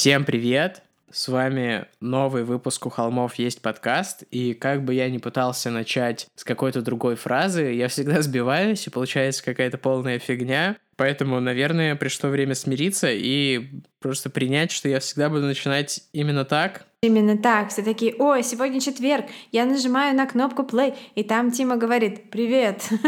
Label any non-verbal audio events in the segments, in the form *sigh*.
Всем привет! С вами новый выпуск «У холмов есть подкаст», и как бы я ни пытался начать с какой-то другой фразы, я всегда *laughs* сбиваюсь, и получается какая-то полная фигня. Поэтому, наверное, пришло время смириться и просто принять, что я всегда буду начинать именно так. Именно так. Все такие, ой, сегодня четверг, я нажимаю на кнопку play, и там Тима говорит, привет. *laughs*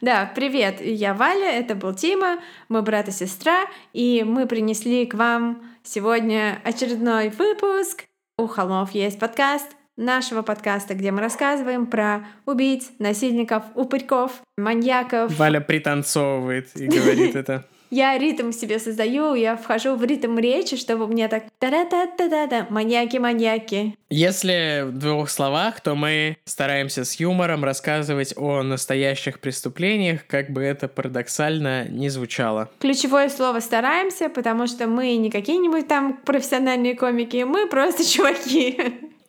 Да, привет, я Валя, это был Тима, мы брат и сестра, и мы принесли к вам сегодня очередной выпуск. У холмов есть подкаст, нашего подкаста, где мы рассказываем про убийц, насильников, упырьков, маньяков. Валя пританцовывает и говорит *laughs* это. Я ритм себе создаю, я вхожу в ритм речи, чтобы мне так та та та та та та маньяки-маньяки. Если в двух словах, то мы стараемся с юмором рассказывать о настоящих преступлениях, как бы это парадоксально не звучало. Ключевое слово «стараемся», потому что мы не какие-нибудь там профессиональные комики, мы просто *laughs* чуваки.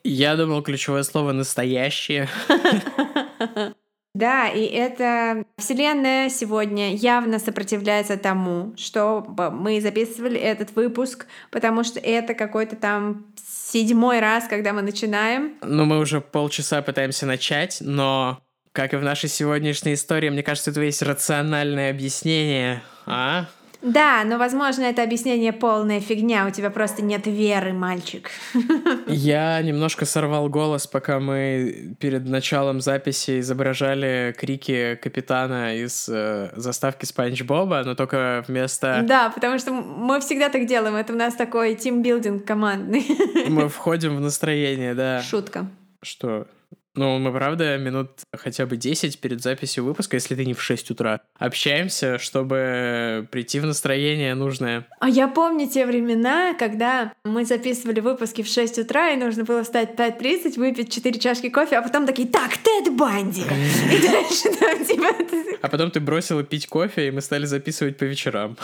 Я думал, ключевое слово «настоящее». *laughs* Да, и эта вселенная сегодня явно сопротивляется тому, что мы записывали этот выпуск, потому что это какой-то там седьмой раз, когда мы начинаем. Ну, мы уже полчаса пытаемся начать, но как и в нашей сегодняшней истории, мне кажется, это есть рациональное объяснение, а? Да, но, возможно, это объяснение полная фигня. У тебя просто нет веры, мальчик. *laughs* Я немножко сорвал голос, пока мы перед началом записи изображали крики капитана из э, заставки Спанч Боба, но только вместо... Да, потому что мы всегда так делаем. Это у нас такой тимбилдинг командный. Мы *laughs* входим в настроение, да. Шутка. Что? Ну, мы, правда, минут хотя бы 10 перед записью выпуска, если ты не в 6 утра, общаемся, чтобы прийти в настроение нужное. А я помню те времена, когда мы записывали выпуски в 6 утра, и нужно было встать в 5.30, выпить 4 чашки кофе, а потом такие, так, Тед Банди! И дальше *laughs* там типа... А потом ты бросила пить кофе, и мы стали записывать по вечерам.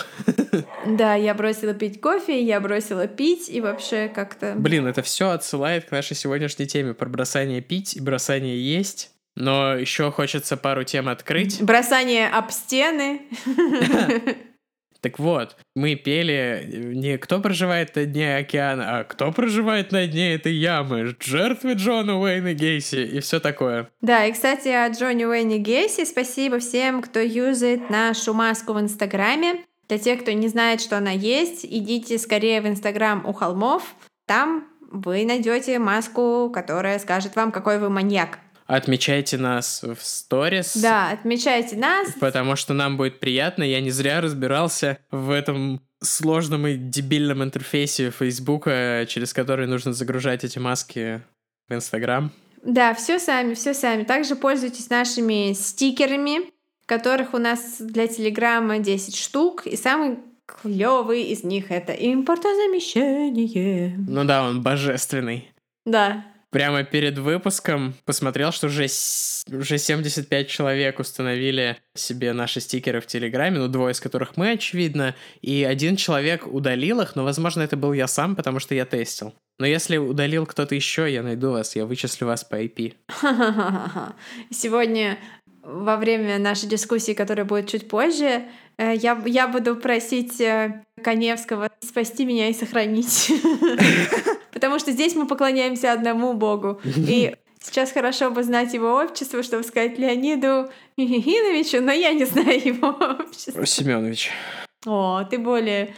Да, я бросила пить кофе, я бросила пить, и вообще как-то... Блин, это все отсылает к нашей сегодняшней теме про бросание пить и бросание бросание есть, но еще хочется пару тем открыть. Бросание об стены. Так вот, мы пели не «Кто проживает на дне океана», а «Кто проживает на дне этой ямы?» Жертвы Джона Уэйна Гейси и все такое. Да, и, кстати, о Джоне Уэйне Гейси спасибо всем, кто юзает нашу маску в Инстаграме. Для тех, кто не знает, что она есть, идите скорее в Инстаграм у холмов. Там вы найдете маску, которая скажет вам, какой вы маньяк. Отмечайте нас в сторис. Да, отмечайте нас. Потому что нам будет приятно. Я не зря разбирался в этом сложном и дебильном интерфейсе Фейсбука, через который нужно загружать эти маски в Инстаграм. Да, все сами, все сами. Также пользуйтесь нашими стикерами, которых у нас для Телеграма 10 штук. И самый клевый из них это импортозамещение. Ну да, он божественный. Да. Прямо перед выпуском посмотрел, что уже, уже 75 человек установили себе наши стикеры в Телеграме, ну, двое из которых мы, очевидно, и один человек удалил их, но, возможно, это был я сам, потому что я тестил. Но если удалил кто-то еще, я найду вас, я вычислю вас по IP. Сегодня во время нашей дискуссии, которая будет чуть позже, э, я, я буду просить э, Коневского спасти меня и сохранить. *laughs* Потому что здесь мы поклоняемся одному Богу. И сейчас хорошо бы знать его общество, чтобы сказать Леониду Михиновичу, но я не знаю его общество. Семенович. О, ты более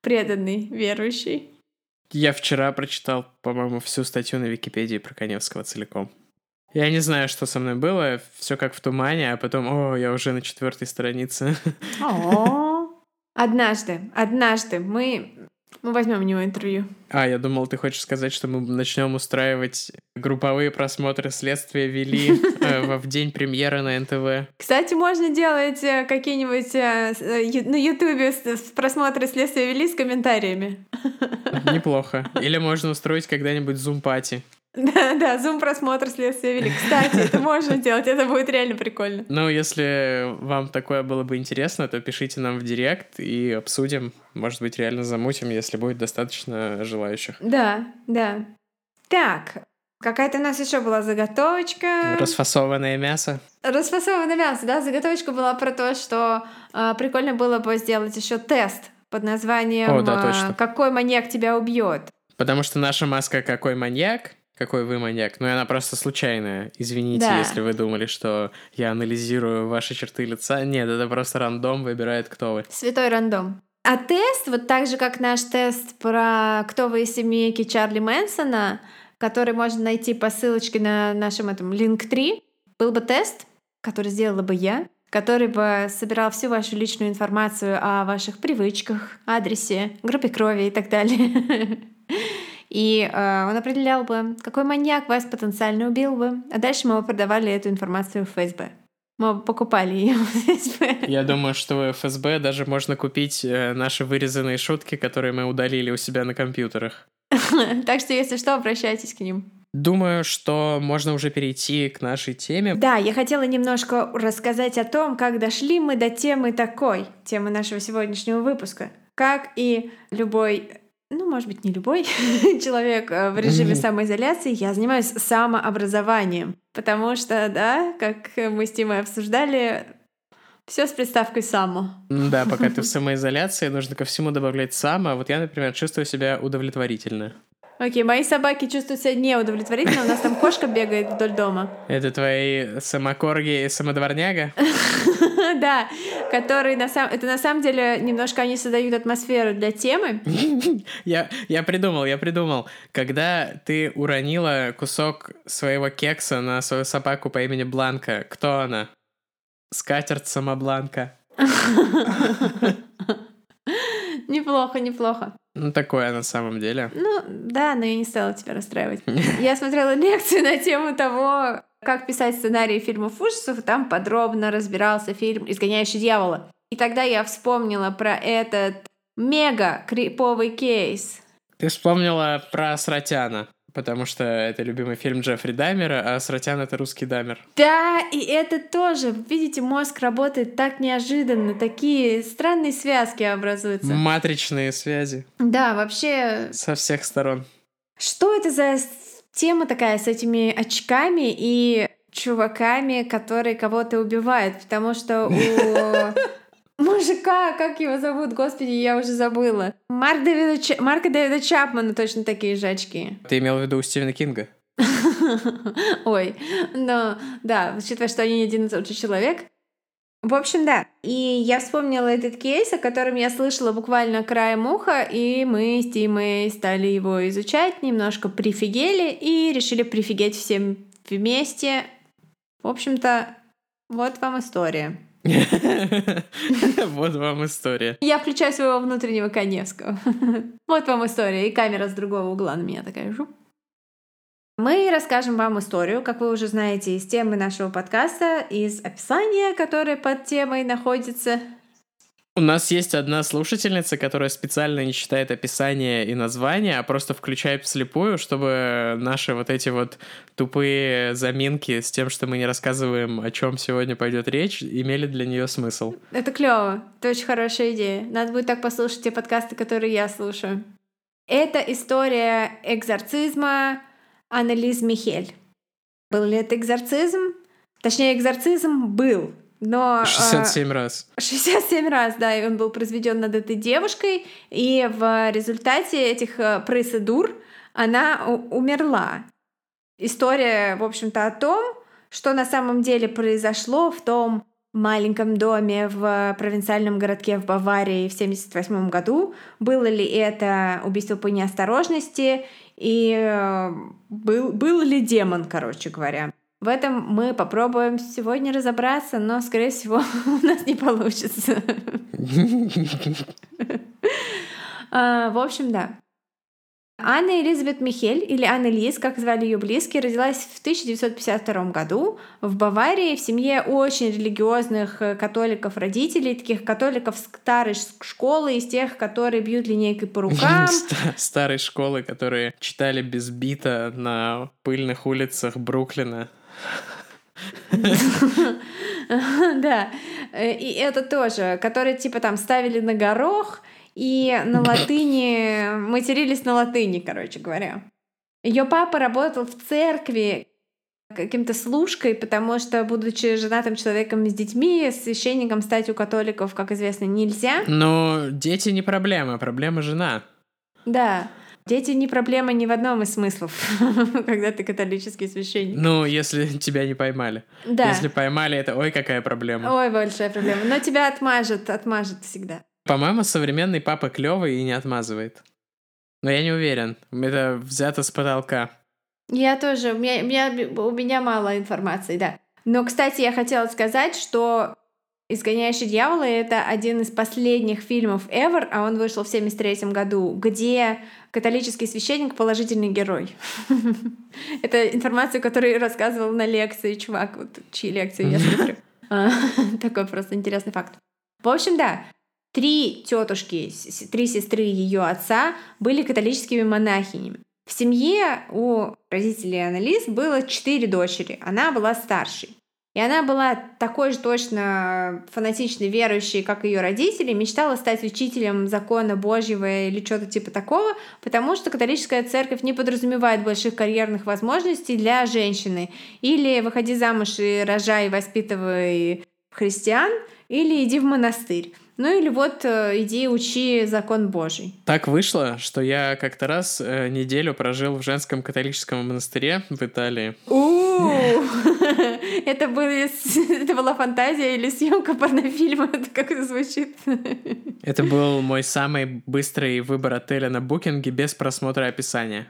преданный, верующий. Я вчера прочитал, по-моему, всю статью на Википедии про Коневского целиком. Я не знаю, что со мной было, все как в тумане, а потом, о, я уже на четвертой странице. Однажды, однажды мы мы возьмем у него интервью. А, я думал, ты хочешь сказать, что мы начнем устраивать групповые просмотры следствия вели э, *laughs* в день премьеры на НТВ. Кстати, можно делать э, какие-нибудь э, на Ютубе просмотры следствия вели с комментариями. Неплохо. Или можно устроить когда-нибудь зум-пати. Да, да, зум просмотр следствия вели. Кстати, это можно делать, это будет реально прикольно. Ну, если вам такое было бы интересно, то пишите нам в директ и обсудим. Может быть, реально замутим, если будет достаточно желающих. Да, да. Так, Какая-то у нас еще была заготовочка. Расфасованное мясо. Расфасованное мясо, да. Заготовочка была про то, что э, прикольно было бы сделать еще тест под названием О, да, точно. «Какой маньяк тебя убьет?» Потому что наша маска какой маньяк, какой вы маньяк, ну и она просто случайная. Извините, Да. если вы думали, что я анализирую ваши черты лица. Нет, это просто рандом выбирает, кто вы. Святой рандом. А тест, вот так же, как наш тест про «Кто вы из семейки Чарли Мэнсона», который можно найти по ссылочке на нашем этом Link3, был бы тест, который сделала бы я, который бы собирал всю вашу личную информацию о ваших привычках, адресе, группе крови и так далее. *laughs* И э, он определял бы, какой маньяк вас потенциально убил бы. А дальше мы бы продавали эту информацию в ФСБ. Мы бы покупали ее в ФСБ. Я думаю, что в ФСБ даже можно купить э, наши вырезанные шутки, которые мы удалили у себя на компьютерах. *laughs* Так что, если что, обращайтесь к ним. Думаю, что можно уже перейти к нашей теме. Да, я хотела немножко рассказать о том, как дошли мы до темы такой, темы нашего сегодняшнего выпуска. Как и любой, ну, может быть, не любой *laughs* человек э, в режиме самоизоляции, я занимаюсь самообразованием. Потому что, да, как мы с Тимой обсуждали, все с приставкой «само». Да, пока ты в *laughs* самоизоляции, нужно ко всему добавлять сам. А вот я, например, чувствую себя удовлетворительно. Окей, мои собаки чувствуют себя неудовлетворительно, у нас там кошка бегает вдоль дома. Это твои самокорги и самодворняга? *laughs* Да, которые на самом... Это на самом деле немножко они создают атмосферу для темы. *laughs* Я, придумал, я придумал. Когда ты уронила кусок своего кекса на свою собаку по имени Бланка, кто она? Скатерть самобланка. *laughs* *laughs* Неплохо, неплохо. Ну, такое на самом деле. Ну, да, но я не стала тебя расстраивать. *laughs* Я смотрела лекцию *laughs* на тему того, как писать сценарии фильмов ужасов, и там подробно разбирался фильм «Изгоняющий дьявола». И тогда я вспомнила про этот мега криповый кейс. Ты вспомнила про Сратяна, потому что это любимый фильм Джеффри Даймера, а Сратян — это русский Даймер. Да, и это тоже, видите, мозг работает так неожиданно, такие странные связки образуются. Матричные связи Да, вообще, со всех сторон. что это за тема такая с этими очками и чуваками, которые кого-то убивают? Потому что у *laughs* мужика, как его зовут, господи, я уже забыла. Марк Дэвида Ча- Марка Дэвида Чапмана точно такие же очки. Ты имел в виду у Стивена Кинга? *laughs* Ой, но да, учитывая, что они не один и тот же человек. В общем, да. И я вспомнила этот кейс, о котором я слышала буквально краем уха, и мы с Тимой стали его изучать, немножко прифигели и решили прифигеть всем вместе. В общем-то, вот вам история. *laughs* Вот вам история. Я включаю своего внутреннего Коневского. *laughs* Вот вам история. И камера с другого угла на меня такая. жуп. Мы расскажем вам историю, как вы уже знаете, из темы нашего подкаста, из описания, которое под темой находится. У нас есть одна слушательница, которая специально не читает описание и название, а просто включает вслепую, чтобы наши вот эти вот тупые заминки с тем, что мы не рассказываем, о чем сегодня пойдет речь, имели для нее смысл. Это клево. Это очень хорошая идея. Надо будет так послушать те подкасты, которые я слушаю. Это история экзорцизма Аннелиз Михель. Был ли это экзорцизм? Точнее, экзорцизм был. Но... а, 67 раз. 67 раз, да, и он был произведен над этой девушкой, и в результате этих э, процедур она умерла. История, в общем-то, о том, что на самом деле произошло в том маленьком доме в провинциальном городке в Баварии в 1978 году. Было ли это убийство по неосторожности и э, был, был ли демон, короче говоря. В этом мы попробуем сегодня разобраться, но, скорее всего, *laughs* у нас не получится. *laughs* А, В общем, да. Анна Элизабет Михель, или Анна Лиз, как звали ее близкие, родилась в 1952 году в Баварии в семье очень религиозных э, католиков-родителей, таких католиков старой школы, из тех, которые бьют линейкой по рукам. *laughs* Ста- Старой школы, которые читали без бита на пыльных улицах Бруклина. *laughs* Да, Э, и это тоже, которые типа там ставили на горох и на *laughs* латыни, матерились на латыни, короче говоря. Ее папа работал в церкви, каким-то служкой, потому что, будучи женатым человеком с детьми, священником стать у католиков, как известно, нельзя. Но дети не проблема, проблема жена. Да. Дети не проблема ни в одном из смыслов, *laughs* когда ты католический священник. Ну, если тебя не поймали. Да. Если поймали, это ой, какая проблема. Ой, большая проблема. Но тебя отмажет, отмажет всегда. По-моему, современный папа клевый и не отмазывает. Но я не уверен. Это взято с потолка. Я тоже. У меня, у меня, у меня мало информации, да. Но, кстати, я хотела сказать, что «Изгоняющий дьявола» — это один из последних фильмов ever, а он вышел в 73 году, где католический священник — положительный герой. *laughs* Это информация, которую рассказывал на лекции чувак, вот чьи лекции я смотрю. *laughs* А, такой просто интересный факт. В общем, да, три тетушки, три сестры ее отца были католическими монахинями. В семье у родителей Анализ было четыре дочери, она была старшей. И она была такой же точно фанатичной верующей, как ее родители, мечтала стать учителем закона Божьего или что-то типа такого, потому что католическая церковь не подразумевает больших карьерных возможностей для женщины. Или выходи замуж и рожай, воспитывай христиан, или иди в монастырь. Ну или вот э, иди учи закон Божий. Так вышло, что я как-то раз э, неделю прожил в женском католическом монастыре в Италии. Это это была фантазия или съемка порнофильма? Это как это звучит? Это был мой самый быстрый выбор отеля на букинге без просмотра описания.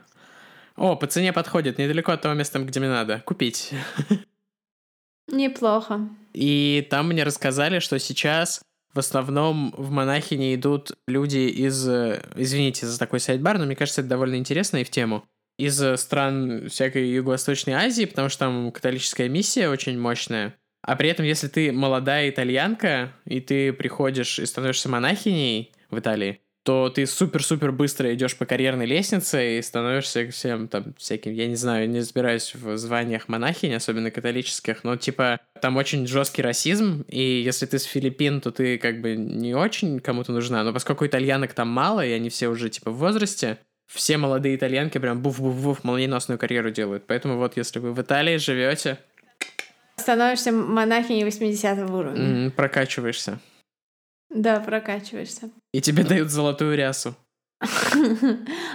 О, по цене подходит, недалеко от того места, где мне надо. Купить. Неплохо. И там мне рассказали, что сейчас в основном в монахини идут люди из... Э, извините за такой сайт-бар, но мне кажется, это довольно интересно и в тему. Из э, стран всякой Юго-Восточной Азии, потому что там католическая миссия очень мощная. А при этом, если ты молодая итальянка, и ты приходишь и становишься монахиней в Италии, то ты супер-супер быстро идешь по карьерной лестнице и становишься всем там всяким, я не знаю, не разбираюсь в званиях монахинь, особенно католических, но типа там очень жесткий расизм, и если ты с Филиппин, то ты как бы не очень кому-то нужна, но поскольку итальянок там мало, и они все уже типа в возрасте, все молодые итальянки прям буф-буф-буф молниеносную карьеру делают. Поэтому вот если вы в Италии живете... Становишься монахиней 80 уровня. Прокачиваешься. Да, прокачиваешься. И тебе дают золотую рясу. *laughs*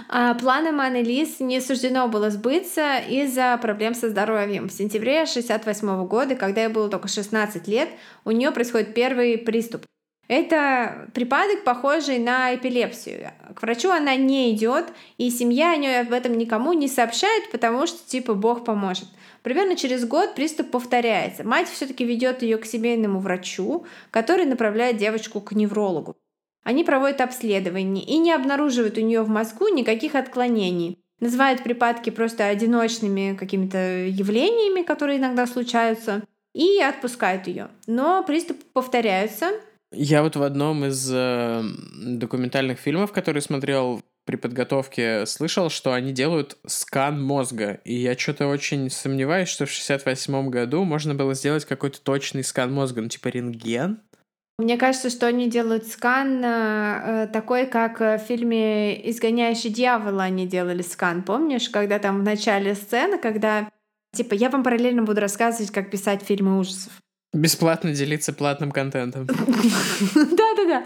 А планам Анны Лис не суждено было сбыться из-за проблем со здоровьем. В сентябре 68 года, когда ей было только 16 лет, у нее происходит первый приступ. Это припадок, похожий на эпилепсию. К врачу она не идет, и семья о ней об этом никому не сообщает, потому что типа Бог поможет. Примерно через год приступ повторяется. Мать все-таки ведет ее к семейному врачу, который направляет девочку к неврологу. Они проводят обследование и не обнаруживают у нее в мозгу никаких отклонений. Называют припадки просто одиночными какими-то явлениями, которые иногда случаются, и отпускают ее. Но приступы повторяются. Я вот в одном из э, документальных фильмов, который смотрел при подготовке слышал, что они делают скан мозга. И я что-то очень сомневаюсь, что в 68 году можно было сделать какой-то точный скан мозга, ну типа рентген. Мне кажется, что они делают скан э, такой, как в фильме «Изгоняющий дьявола» они делали скан. Помнишь, когда там в начале сцены, когда типа я вам параллельно буду рассказывать, как писать фильмы ужасов. Бесплатно делиться платным контентом. *laughs* Да-да-да.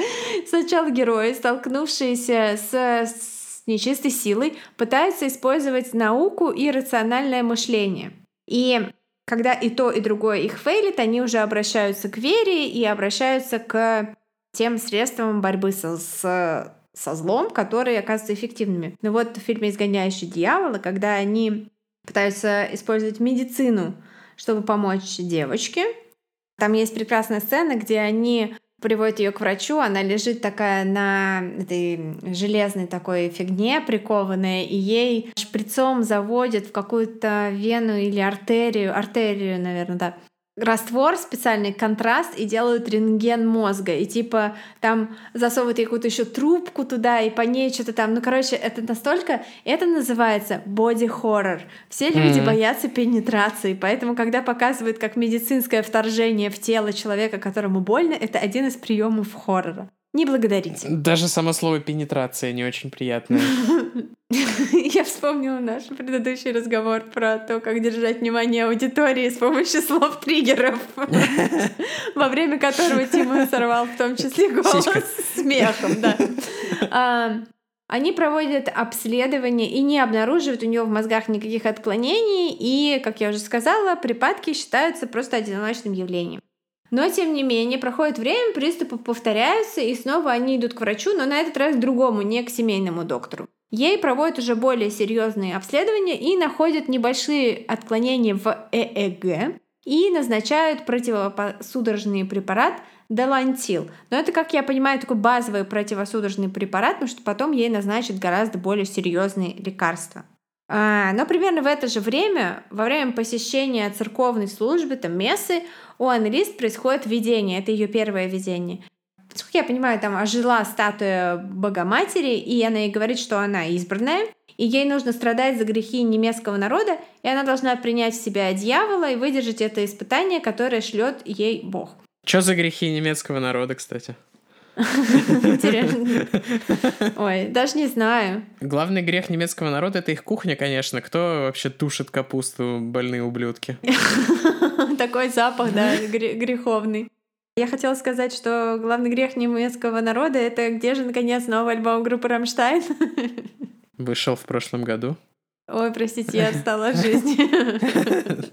Сначала герои, столкнувшиеся с, нечистой силой, пытаются использовать науку и рациональное мышление. И когда и то, и другое их фейлит, они уже обращаются к вере и обращаются к тем средствам борьбы со, с, со злом, которые оказываются эффективными. Но вот в фильме «Изгоняющий дьявола», когда они пытаются использовать медицину, чтобы помочь девочке, там есть прекрасная сцена, где они приводят ее к врачу, она лежит такая на этой железной такой фигне прикованная, и ей шприцом заводят в какую-то вену или артерию, артерию, наверное, да, раствор, специальный контраст и делают рентген мозга. И типа там засовывают какую-то еще трубку туда, и по ней что-то там. Ну, короче, это настолько... Это называется боди-хоррор. Все люди mm-hmm. боятся пенетрации, поэтому, когда показывают как медицинское вторжение в тело человека, которому больно, это один из приемов хоррора. Не благодарите. Даже само слово пенетрация не очень приятное. *laughs* Я вспомнила наш предыдущий разговор про то, как держать внимание аудитории с помощью слов-триггеров, *laughs* во время которого Тима сорвал в том числе голос смехом, да. А, они проводят обследование и не обнаруживают у него в мозгах никаких отклонений, и, как я уже сказала, припадки считаются просто одиночным явлением. Но, тем не менее, проходит время, приступы повторяются, и снова они идут к врачу, но на этот раз к другому, не к семейному доктору. Ей проводят уже более серьезные обследования и находят небольшие отклонения в ЭЭГ и назначают противосудорожный препарат Делантил. Но это, как я понимаю, такой базовый противосудорожный препарат, потому что потом ей назначат гораздо более серьезные лекарства. А, но примерно в это же время, во время посещения церковной службы, там, мессы, у Аннелист происходит видение. Это ее первое видение. Насколько я понимаю, там ожила статуя Богоматери, и она ей говорит, что она избранная, и ей нужно страдать за грехи немецкого народа, и она должна принять в себя дьявола и выдержать это испытание, которое шлет ей Бог. Что за грехи немецкого народа, кстати? Интересно. Ой, даже не знаю. Главный грех немецкого народа — это их кухня, конечно. Кто вообще тушит капусту, больные ублюдки? *laughs* Такой запах, да, греховный. Я хотела сказать, что главный грех немецкого народа — это где же, наконец, новый альбом группы «Рамштайн»? *laughs* Вышел в прошлом году. Ой, простите, я отстала от жизни *laughs*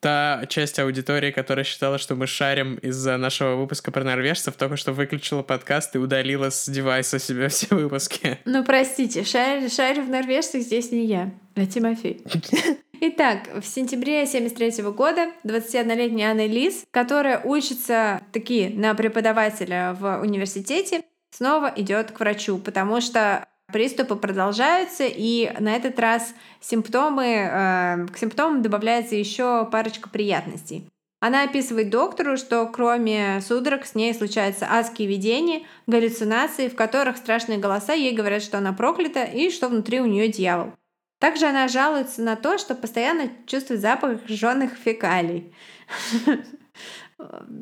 та часть аудитории, которая считала, что мы шарим из-за нашего выпуска про норвежцев, только что выключила подкаст и удалила с девайса себе все выпуски. Ну, простите, шарю в норвежцах здесь не я, а Тимофей. *laughs* Итак, в сентябре 73 года 21-летняя Анна Лиз, которая учится таки на преподавателя в университете, снова идет к врачу, потому что Приступы продолжаются, и на этот раз симптомы, э, к симптомам добавляется еще парочка приятностей. Она описывает доктору, что кроме судорог с ней случаются адские видения, галлюцинации, в которых страшные голоса ей говорят, что она проклята и что внутри у нее дьявол. Также она жалуется на то, что постоянно чувствует запах жженых фекалий. *laughs*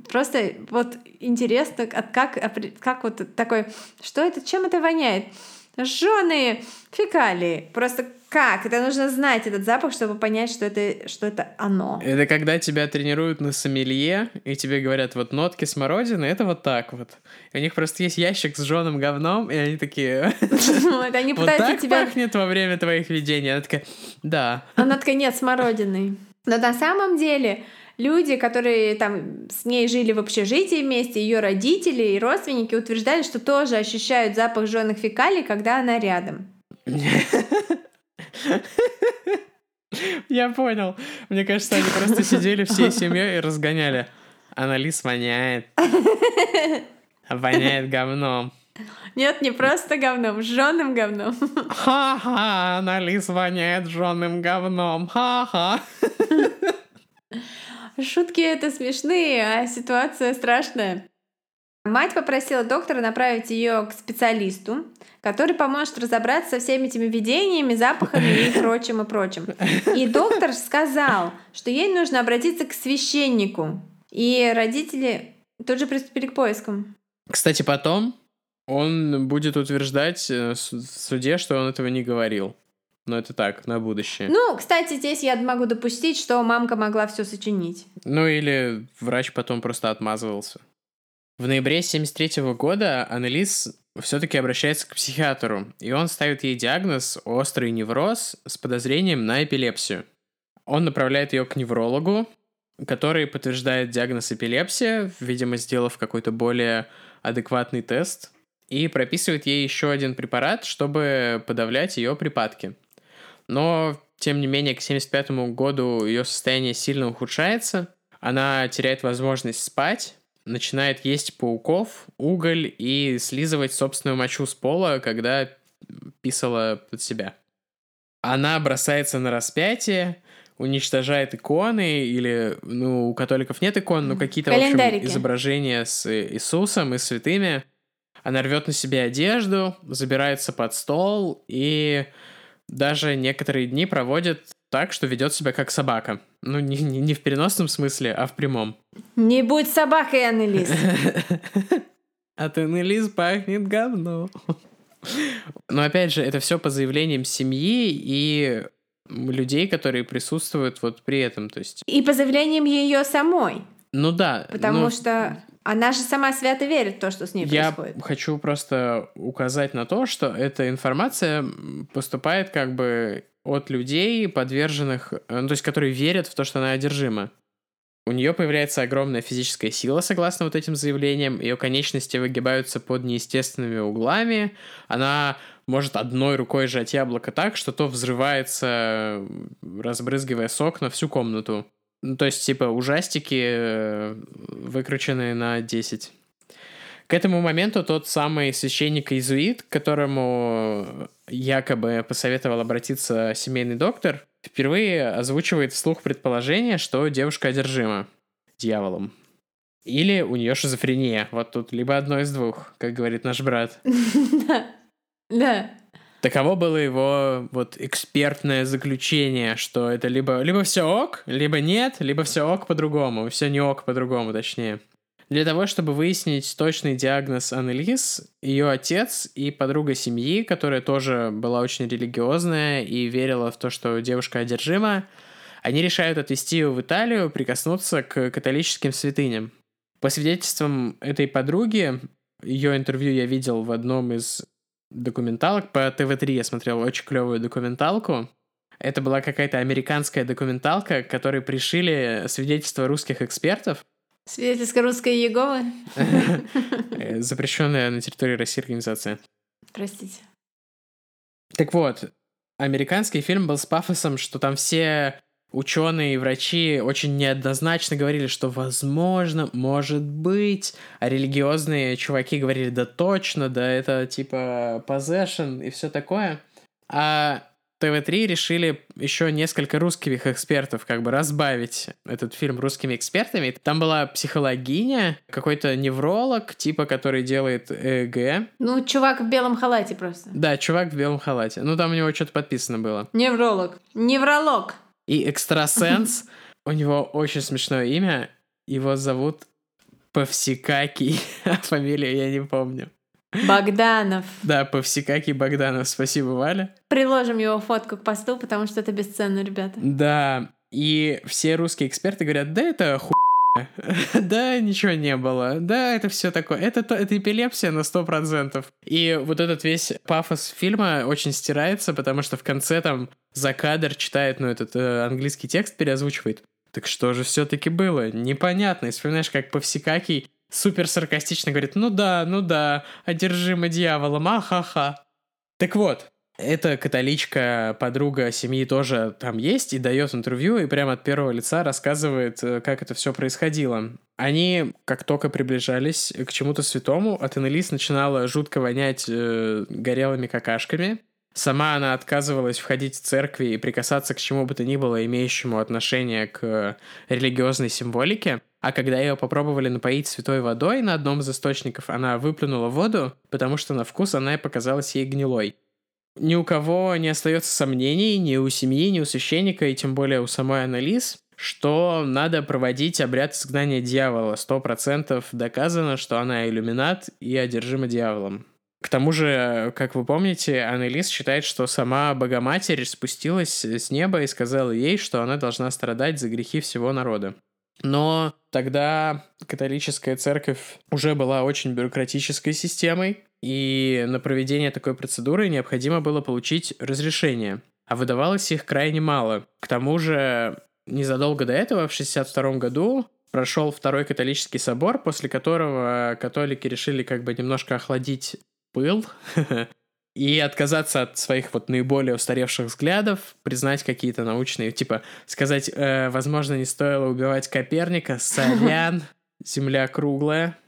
Просто вот интересно, как, как вот такой, что это, чем это воняет? Жженые фекалии. Просто как? Это нужно знать этот запах, чтобы понять, что это, что это оно. Это когда тебя тренируют на сомелье, и тебе говорят, вот нотки смородины, это вот так вот. И у них просто есть ящик с жженым говном, и они такие... *laughs* Вот так пахнет во время твоих видений. Она такая, да. Она такая, нет, смородиной. Но на самом деле люди, которые там с ней жили в общежитии вместе, ее родители и родственники утверждали, что тоже ощущают запах жженых фекалий, когда она рядом. Я понял. Мне кажется, они просто сидели всей семьей и разгоняли. Анализ воняет. Воняет говном. Нет, не просто говном, жженым говном. Ха-ха, анализ воняет жженым говном. Ха-ха. Шутки это смешные, а ситуация страшная. Мать попросила доктора направить ее к специалисту, который поможет разобраться со всеми этими видениями, запахами и прочим, и прочим. И доктор сказал, что ей нужно обратиться к священнику. И родители тут же приступили к поискам. Кстати, потом он будет утверждать э, в суде, что он этого не говорил. Но это так, на будущее. Ну, кстати, здесь я могу допустить, что мамка могла все сочинить. Ну, или врач потом просто отмазывался. В ноябре 73 года Аннелис все-таки обращается к психиатру, и он ставит ей диагноз острый невроз с подозрением на эпилепсию. Он направляет ее к неврологу, который подтверждает диагноз эпилепсия, видимо, сделав какой-то более адекватный тест, и прописывает ей еще один препарат, чтобы подавлять ее припадки. Но, тем не менее, к 75 году ее состояние сильно ухудшается, она теряет возможность спать, начинает есть пауков, уголь и слизывать собственную мочу с пола, когда писала под себя. Она бросается на распятие, уничтожает иконы, или, ну, у католиков нет икон, но какие-то, в общем, изображения с Иисусом и святыми. Она рвет на себе одежду, забирается под стол и даже некоторые дни проводит так, что ведет себя как собака. Ну, не, не, не в переносном смысле, а в прямом. Не будь собакой, Аннелис. *laughs* От Аннелис пахнет говно. Но опять же, это все по заявлениям семьи и людей, которые присутствуют вот при этом, то есть. И по заявлениям ее самой. Ну да. Потому ну, что она же сама свято верит в то, что с ней я происходит. хочу просто указать на то, что эта информация поступает как бы от людей, подверженных, э, ну, то есть которые верят в то, что она одержима. У нее появляется огромная физическая сила, согласно вот этим заявлениям. Ее конечности выгибаются под неестественными углами. Она может одной рукой сжать яблоко так, что то взрывается, разбрызгивая сок на всю комнату. Ну, то есть, типа, ужастики э, выкрученные на 10. К этому моменту тот самый священник-иезуит, которому якобы посоветовал обратиться семейный доктор, впервые озвучивает вслух предположение, что девушка одержима дьяволом. Или у нее шизофрения. Вот тут либо одно из двух, как говорит наш брат. *laughs* Да. Да. Таково было его вот экспертное заключение, что это либо, либо все ок, либо нет, либо все ок по-другому, все не ок по-другому, точнее. Для того, чтобы выяснить точный диагноз Аннелис, ее отец и подруга семьи, которая тоже была очень религиозная и верила в то, что девушка одержима, они решают отвезти ее в Италию, прикоснуться к католическим святыням. По свидетельствам этой подруги, ее интервью я видел в одном из документалок. По ТВ-3 я смотрел очень клевую документалку. Это была какая-то американская документалка, к которой пришили свидетельства русских экспертов. Свидетельство русской Еговы? Э, Запрещенная на территории России организация. Простите. Так вот, американский фильм был с пафосом, что там все ученые и врачи очень неоднозначно говорили, что возможно, может быть, а религиозные чуваки говорили, да точно, да это типа possession и все такое. А ТВ-3 решили еще несколько русских экспертов как бы разбавить этот фильм русскими экспертами. Там была психологиня, какой-то невролог, типа, который делает ЭЭГ. Ну, чувак в белом халате просто. Да, чувак в белом халате. Ну, там у него что-то подписано было. Невролог. Невролог. И экстрасенс, у него очень смешное имя. Его зовут Повсикакий, *laughs* а фамилию я не помню. Богданов. Да, Повсикакий Богданов. Спасибо, Валя. Приложим его фотку к посту, потому что это бесценно, ребята. Да, и все русские эксперты говорят, да это ху... *laughs* Да, ничего не было. Да, это все такое. Это, то, это эпилепсия на сто процентов. И вот этот весь пафос фильма очень стирается, потому что в конце там за кадр читает, ну, этот э, английский текст переозвучивает. Так что же все-таки было? Непонятно. И вспоминаешь, как Повсикакий супер саркастично говорит, ну да, ну да, одержима дьяволом, ахаха. Так вот, эта католичка, подруга семьи тоже там есть и дает интервью, и прямо от первого лица рассказывает, э, как это все происходило. Они, как только приближались к чему-то святому, от начинала жутко вонять э, горелыми какашками. Сама она отказывалась входить в церкви и прикасаться к чему бы то ни было, имеющему отношение к религиозной символике. А когда ее попробовали напоить святой водой на одном из источников, она выплюнула воду, потому что на вкус она показалась ей гнилой ни у кого не остается сомнений, ни у семьи, ни у священника, и тем более у самой Анализ, что надо проводить обряд изгнания дьявола. Сто процентов доказано, что она иллюминат и одержима дьяволом. К тому же, как вы помните, Аннелис считает, что сама Богоматерь спустилась с неба и сказала ей, что она должна страдать за грехи всего народа. Но тогда католическая церковь уже была очень бюрократической системой, и на проведение такой процедуры необходимо было получить разрешение, а выдавалось их крайне мало. К тому же, незадолго до этого, в 1962 году, прошел Второй католический собор, после которого католики решили как бы немножко охладить пыл *laughs* и отказаться от своих вот наиболее устаревших взглядов, признать какие-то научные, типа сказать, э, возможно, не стоило убивать Коперника, сорян, *laughs* Земля круглая,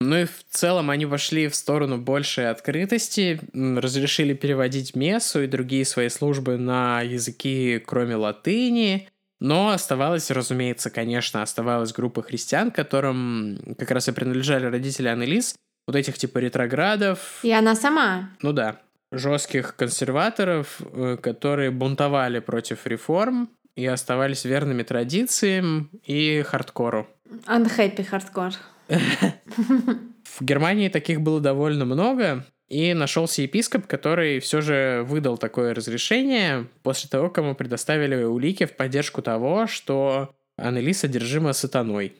ну и в целом они вошли в сторону большей открытости, разрешили переводить мессу и другие свои службы на языки, кроме латыни. Но оставалась, разумеется, конечно, оставалась группа христиан, которым как раз и принадлежали родители Аннелис, вот этих типа ретроградов. И она сама. Ну да. Жестких консерваторов, э, которые бунтовали против реформ и оставались верными традициям и хардкору. Unhappy hardcore. *laughs* В Германии таких было довольно много, и нашелся епископ, который все же выдал такое разрешение после того, кому предоставили улики в поддержку того, что Аннелис одержима сатаной.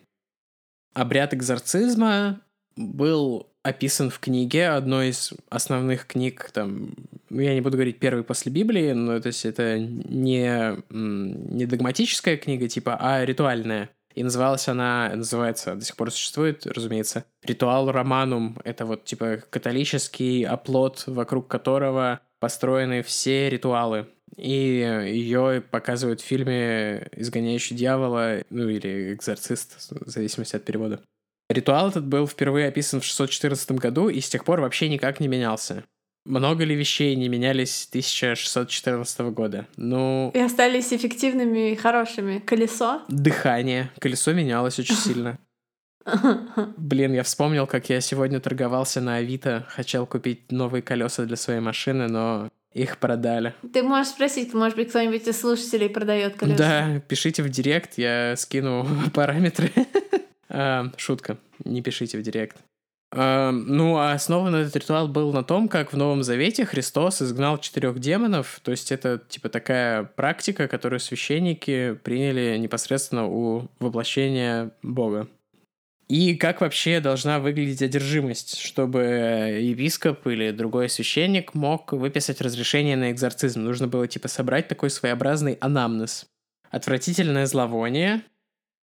Обряд экзорцизма был описан в книге, одной из основных книг, там, ну, я не буду говорить первой после Библии, но то есть это не, не догматическая книга типа, а ритуальная. И называлась она, называется, до сих пор существует, разумеется, «Ритуал Романум». Это вот типа католический оплот, вокруг которого построены все ритуалы. И ее показывают в фильме «Изгоняющий дьявола», ну или «Экзорцист», в зависимости от перевода. Ритуал этот был впервые описан в 614 году и с тех пор вообще никак не менялся. Много ли вещей не менялись с 1614 года? Ну... И остались эффективными и хорошими. Колесо? Дыхание. Колесо менялось очень сильно. Блин, я вспомнил, как я сегодня торговался на Авито, хотел купить новые колеса для своей машины, но их продали. Ты можешь спросить, может быть, кто-нибудь из слушателей продает колеса? Да, пишите в директ, я скину *laughs* параметры. А, шутка, не пишите в директ. А, ну, а основан этот ритуал был на том, как в Новом Завете Христос изгнал четырех демонов. То есть это типа такая практика, которую священники приняли непосредственно у воплощения Бога. И как вообще должна выглядеть одержимость, чтобы епископ или другой священник мог выписать разрешение на экзорцизм? Нужно было типа собрать такой своеобразный анамнез. Отвратительное зловоние,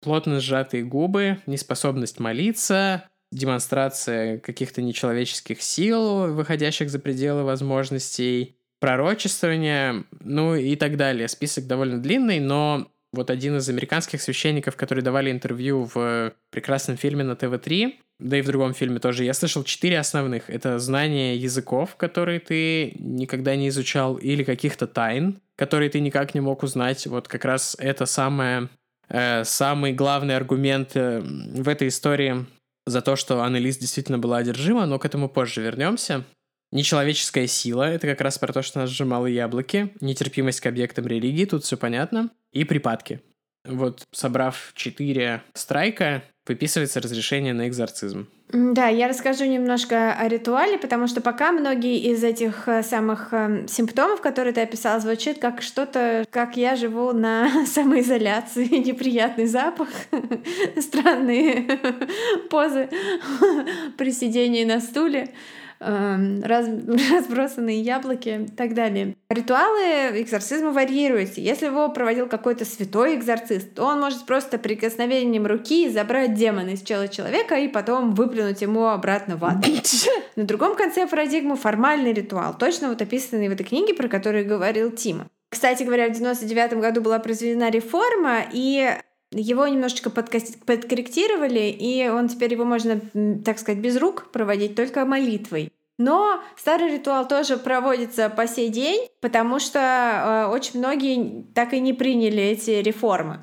плотно сжатые губы, неспособность молиться, демонстрация каких-то нечеловеческих сил, выходящих за пределы возможностей, пророчествование, ну и так далее. Список довольно длинный, но вот один из американских священников, которые давали интервью в прекрасном фильме на ТВ-3, да и в другом фильме тоже, я слышал четыре основных. Это знание языков, которые ты никогда не изучал, или каких-то тайн, которые ты никак не мог узнать. Вот как раз это самое, самый главный аргумент э, в этой истории за то, что Аннелис действительно была одержима, но к этому позже вернемся. Нечеловеческая сила — это как раз про то, что нас сжимало яблоки. Нетерпимость к объектам религии, тут все понятно. И припадки. Вот, собрав четыре страйка, выписывается разрешение на экзорцизм. Да, я расскажу немножко о ритуале, потому что пока многие из этих э, самых э, симптомов, которые ты описал, звучит как что-то, как я живу на *laughs* самоизоляции, *laughs* неприятный запах, *laughs* странные позы при сидении на стуле. Эм, раз, *laughs* разбросанные яблоки и так далее. Ритуалы экзорцизма варьируются. Если его проводил какой-то святой экзорцист, то он может просто прикосновением руки забрать демона из тела человека и потом выплюнуть ему обратно в ад. *laughs* На другом конце парадигмы формальный ритуал, точно вот описанный в этой книге, про которую говорил Тима. Кстати говоря, в 99 году была произведена реформа, и его немножечко подкорректировали, и он теперь его можно, так сказать, без рук проводить только молитвой. Но старый ритуал тоже проводится по сей день, потому что э, очень многие так и не приняли эти реформы.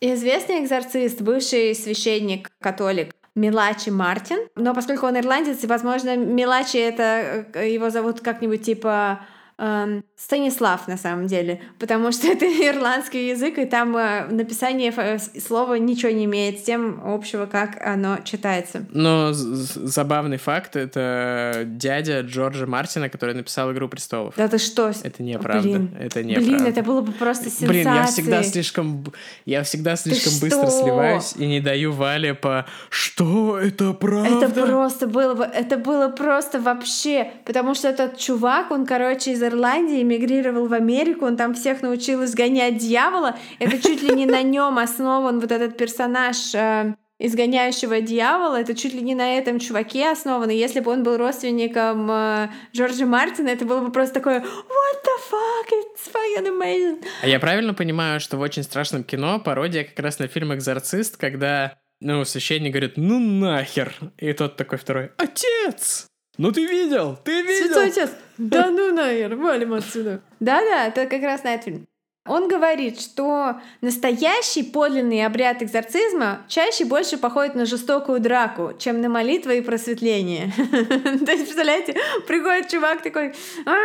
Известный экзорцист, бывший священник, католик Милачи Мартин, но поскольку он ирландец, возможно, Милачи это э, его зовут как-нибудь типа эм, Станислав на самом деле, потому что *laughs* это ирландский язык, и там э, написание э, слова ничего не имеет с тем общего, как оно читается. Но забавный факт — это дядя Джорджа Мартина, который написал «Игру престолов». Да ты что? Это неправда. Блин, это неправда. Блин, это было бы просто сенсацией. Блин, я всегда слишком... Я всегда слишком ты быстро что? сливаюсь и не даю Вале по «Что? Это правда?» Это просто было бы... Это было просто вообще... Потому что этот чувак, он, короче, из Ирландии эмигрировал в Америку, он там всех научил изгонять дьявола. Это чуть ли не на нем основан вот этот персонаж э, изгоняющего дьявола, это чуть ли не на этом чуваке основано. Если бы он был родственником э, Джорджа Мартина, это было бы просто такое What the fuck? It's fucking amazing. А я правильно понимаю, что в очень страшном кино пародия как раз на фильм «Экзорцист», когда ну, священник говорит, ну нахер. И тот такой второй, отец! Ну ты видел, ты видел! Святой отец, да ну нахер, валим отсюда. Да-да, это как раз на этот фильм. Он говорит, что настоящий подлинный обряд экзорцизма чаще больше походит на жестокую драку, чем на молитву и просветление. *laughs* То есть, представляете, приходит чувак такой, а,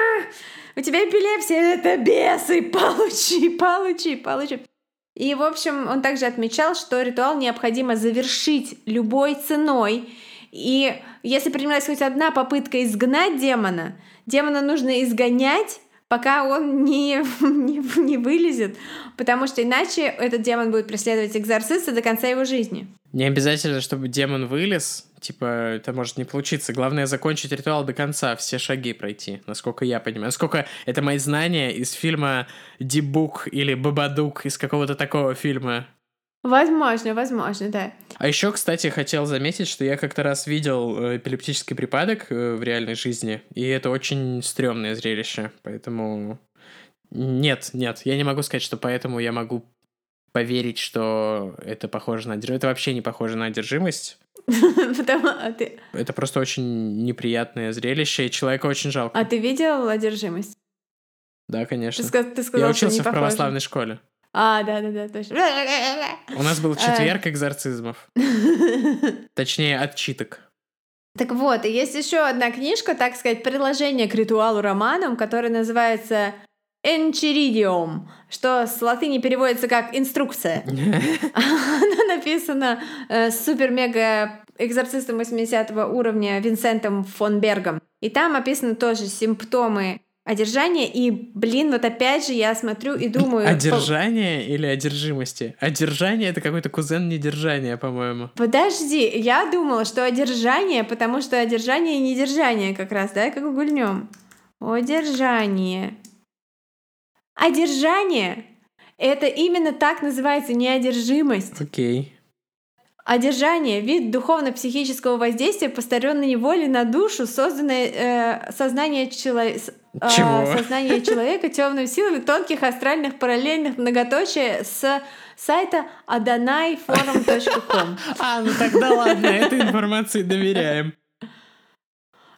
у тебя эпилепсия, это бесы, получи, получи, получи. И, в общем, он также отмечал, что ритуал необходимо завершить любой ценой, И если принималась хоть одна попытка изгнать демона, демона нужно изгонять, пока он не, *laughs* не, не вылезет, потому что иначе этот демон будет преследовать экзорциста до конца его жизни. Не обязательно, чтобы демон вылез, типа, это может не получиться. Главное закончить ритуал до конца, все шаги пройти, насколько я понимаю. Насколько это мои знания из фильма «Дибук» или «Бабадук» из какого-то такого фильма. Возможно, возможно, да. А еще, кстати, хотел заметить, что я как-то раз видел э, эпилептический припадок э, в реальной жизни, и это очень стрёмное зрелище, поэтому... Нет, нет, я не могу сказать, что поэтому я могу поверить, что это похоже на одержимость. Это вообще не похоже на одержимость. *laughs* Потому, а ты... Это просто очень неприятное зрелище, и человека очень жалко. А ты видел одержимость? Да, конечно. Ты, ты сказал, я учился в православной школе. А, да-да-да, точно. У нас был четверг экзорцизмов. *laughs* Точнее, отчиток. Так вот, есть еще одна книжка, так сказать, приложение к ритуалу романам, которая называется Enchiridium, что с латыни переводится как инструкция. *laughs* Она написана э, супер-мега экзорцистом 80 уровня Винсентом фон Бергом. И там описаны тоже симптомы Одержание и, блин, вот опять же я смотрю и думаю... Одержание или одержимости? Одержание — это какой-то кузен недержания, по-моему. Подожди, я думала, что одержание, потому что одержание и недержание как раз, да, как гульнем. Одержание. Одержание — это именно так называется неодержимость. Окей. Одержание — вид духовно-психического воздействия постаренной неволи на душу, созданное э, сознание человека чего? Э, *laughs* сознание человека темными силами тонких астральных параллельных многоточия с сайта adanaiforum.com. *laughs* А, ну тогда ладно, этой информации доверяем.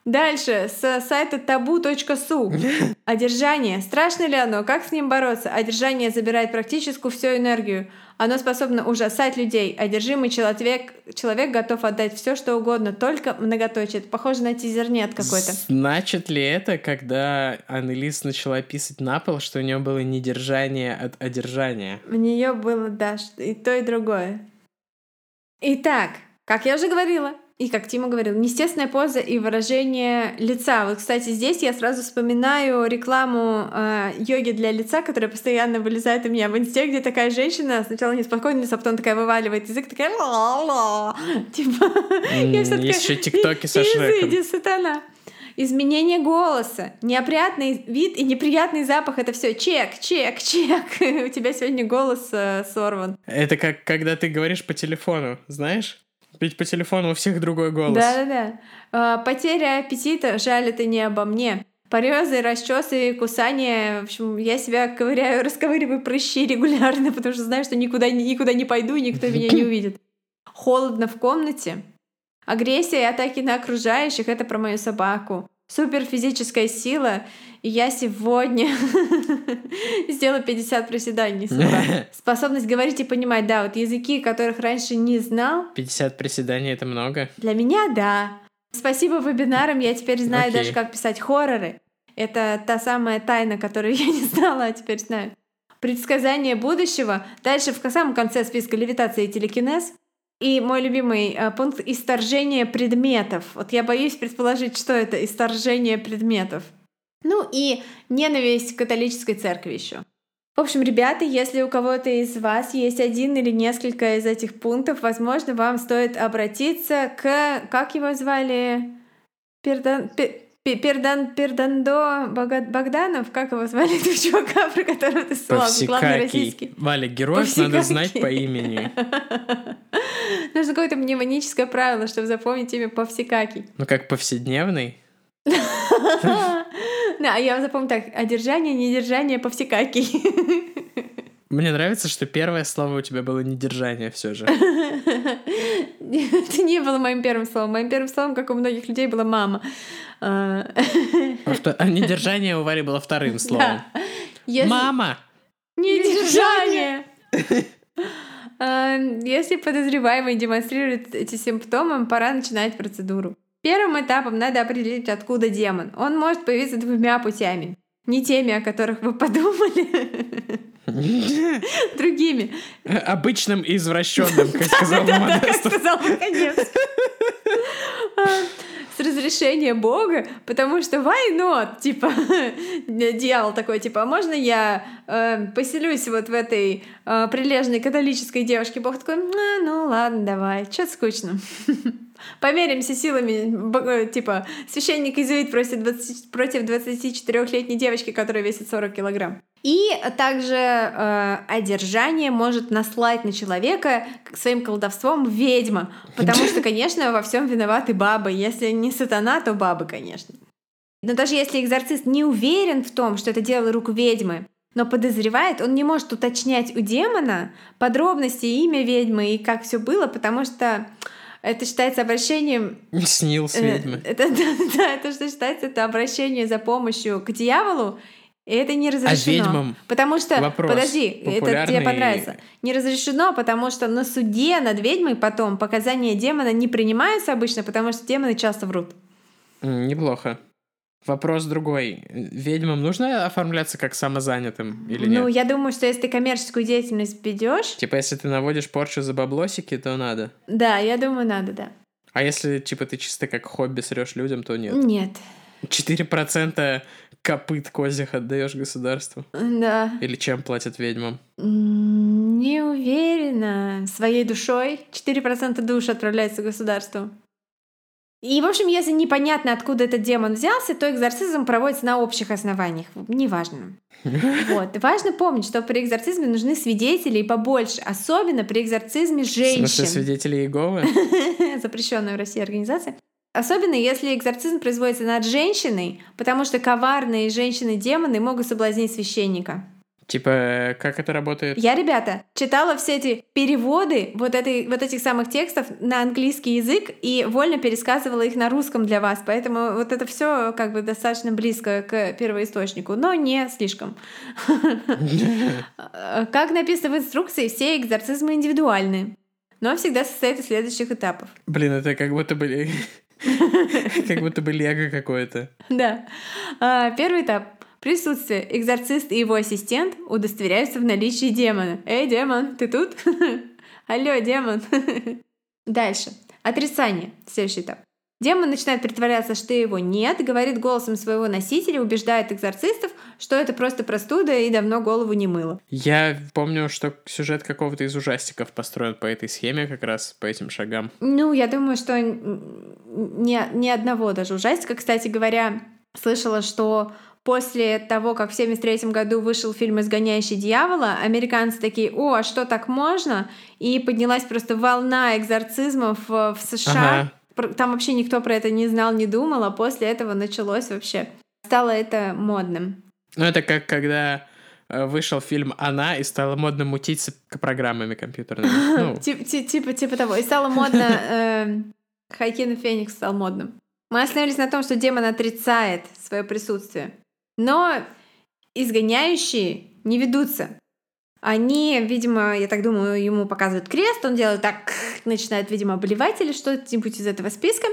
Дальше, с сайта tabu.su. *laughs* Одержание. Страшно ли оно? Как с ним бороться? Одержание забирает практически всю энергию. Оно способно ужасать людей. Одержимый человек, человек готов отдать все, что угодно, только многоточие. Это похоже на тизернет какой-то. Значит ли это, когда Аннелис начала писать на пол, что у нее было недержание от одержания? У нее было, да, и то, и другое. Итак, как я уже говорила, и как Тима говорил, неестественная поза и выражение лица. Вот, кстати, здесь я сразу вспоминаю рекламу э, йоги для лица, которая постоянно вылезает у меня в инсте, где такая женщина сначала неспокойная, а потом такая вываливает язык, такая ла-ла. Типа, я вся такая, еще тиктоки со Шреком. Изыди, сатана. Изменение голоса, неопрятный вид и неприятный запах — это все чек, чек, чек. *laughs* У тебя сегодня голос э, сорван. Это как когда ты говоришь по телефону, знаешь? Ведь по телефону у всех другой голос. Да-да-да. А, потеря аппетита, жаль, это не обо мне. Порезы, расчесы, кусания. В общем, я себя ковыряю, *laughs* расковыриваю прыщи регулярно, потому что знаю, что никуда, никуда не пойду, никто меня не *laughs* увидит. Холодно в комнате. Агрессия и атаки на окружающих — это про мою собаку. Суперфизическая сила и я сегодня *laughs* сделала 50 приседаний *laughs* Способность говорить и понимать, да, вот языки, которых раньше не знал. 50 приседаний — это много? Для меня — да. Спасибо вебинарам, я теперь знаю okay. даже, как писать хорроры. Это та самая тайна, которую *laughs* я не знала, а теперь знаю. Предсказание будущего. Дальше в самом конце списка левитация и телекинез. И мой любимый э, пункт — исторжение предметов. Вот я боюсь предположить, что это исторжение предметов. Ну и ненависть к католической церкви еще. В общем, ребята, если у кого-то из вас есть один или несколько из этих пунктов, возможно, вам стоит обратиться к... Как его звали? Пердан... Пердан, Пердандо Богданов, как его звали *laughs* этого чувака, про которого ты сказал, главный российский. Валя, героев надо знать по имени. *laughs* Нужно какое-то мнемоническое правило, чтобы запомнить имя Повсекакий. Ну, как повседневный? *laughs* *laughs* Да, я запомню так, одержание, недержание, повсекакий. *laughs* Мне нравится, что первое слово у тебя было недержание все же. *laughs* Это не было моим первым словом. Моим первым словом, как у многих людей, была мама. А, а недержание у Вари было вторым словом. Мама! Недержание! А, если подозреваемый демонстрирует эти симптомы, пора начинать процедуру. Первым этапом надо определить, откуда демон. Он может появиться двумя путями. Не теми, о которых вы подумали. *laughs* Другими. Обычным и извращенным, как сказал Модестов. сказал наконец. с разрешения Бога, потому что why not? Типа, *laughs* дьявол такой, типа, а можно я э, поселюсь вот в этой э, прилежной католической девушке? Бог такой, а, ну ладно, давай, что скучно. *laughs* Померимся силами, э, типа, священник изуит против, 20, против 24-летней девочки, которая весит 40 килограмм. И также э, одержание может наслать на человека своим колдовством ведьма, потому что, конечно, во всем виноваты бабы. Если не сатана, то бабы, конечно. Но даже если экзорцист не уверен в том, что это дело рук ведьмы, но подозревает, он не может уточнять у демона подробности имя ведьмы и как все было, потому что это считается обращением... *laughs* Снился э, ведьмы. Это, *laughs* да, да, это что считается, это обращение за помощью к дьяволу, и это не разрешено. А ведьмам потому что, вопрос подожди, это тебе понравится. Не разрешено, потому что на суде над ведьмой потом показания демона не принимаются обычно, потому что демоны часто врут. Неплохо. Вопрос другой. Ведьмам нужно оформляться как самозанятым или нет? Ну, я думаю, что если ты коммерческую деятельность ведешь. Типа, если ты наводишь порчу за баблосики, то надо. Да, я думаю, надо, да. А если, типа, ты чисто как хобби срешь людям, то нет? Нет. 4% копыт козьих отдаешь государству? Да. Или чем платят ведьмам? Не уверена. Своей душой. 4% душ отправляется государству. И, в общем, если непонятно, откуда этот демон взялся, то экзорцизм проводится на общих основаниях. Неважно. *laughs* Вот. Важно помнить, что при экзорцизме нужны свидетели и побольше, особенно при экзорцизме женщин. В смысле, свидетели Иеговы? *laughs* Запрещенная в России организация. Особенно если экзорцизм производится над женщиной, потому что коварные женщины-демоны могут соблазнить священника. Типа, как это работает? Я, ребята, читала все эти переводы вот, этой, вот этих самых текстов на английский язык и вольно пересказывала их на русском для вас. Поэтому вот это все как бы достаточно близко к первоисточнику, но не слишком. *laughs* Как написано в инструкции, все экзорцизмы индивидуальны, но всегда состоят из следующих этапов. Блин, это как будто бы... *laughs* Как будто бы лего какое-то. *laughs* Да. А, первый этап Присутствие. Экзорцист и его ассистент удостоверяются в наличии демона. Эй, демон, ты тут? *laughs* Алло, демон. *laughs* Дальше. Отрицание. Следующий этап. Демон начинает притворяться, что его нет, говорит голосом своего носителя, убеждает экзорцистов, что это просто простуда и давно голову не мыло. Я помню, что сюжет какого-то из ужастиков построен по этой схеме, как раз по этим шагам. Ну, я думаю, что ни, ни одного даже ужастика. Кстати говоря, слышала, что после того, как в 1973 году вышел фильм «Изгоняющий дьявола», американцы такие, о, а что так можно? И поднялась просто волна экзорцизмов в США. Ага. Там вообще никто про это не знал, не думал, а после этого началось вообще. Стало это модным. Ну, это как когда э, вышел фильм «Она» и стало модно мутить с программами компьютерными. *laughs* Ну. Типа типа того. И стало модно... Э, Хайкин Феникс стал модным. Мы остановились на том, что демон отрицает свое присутствие. Но изгоняющие не ведутся. Они, видимо, я так думаю, ему показывают крест, он делает так, начинает, видимо, обливать или что-нибудь из этого списка,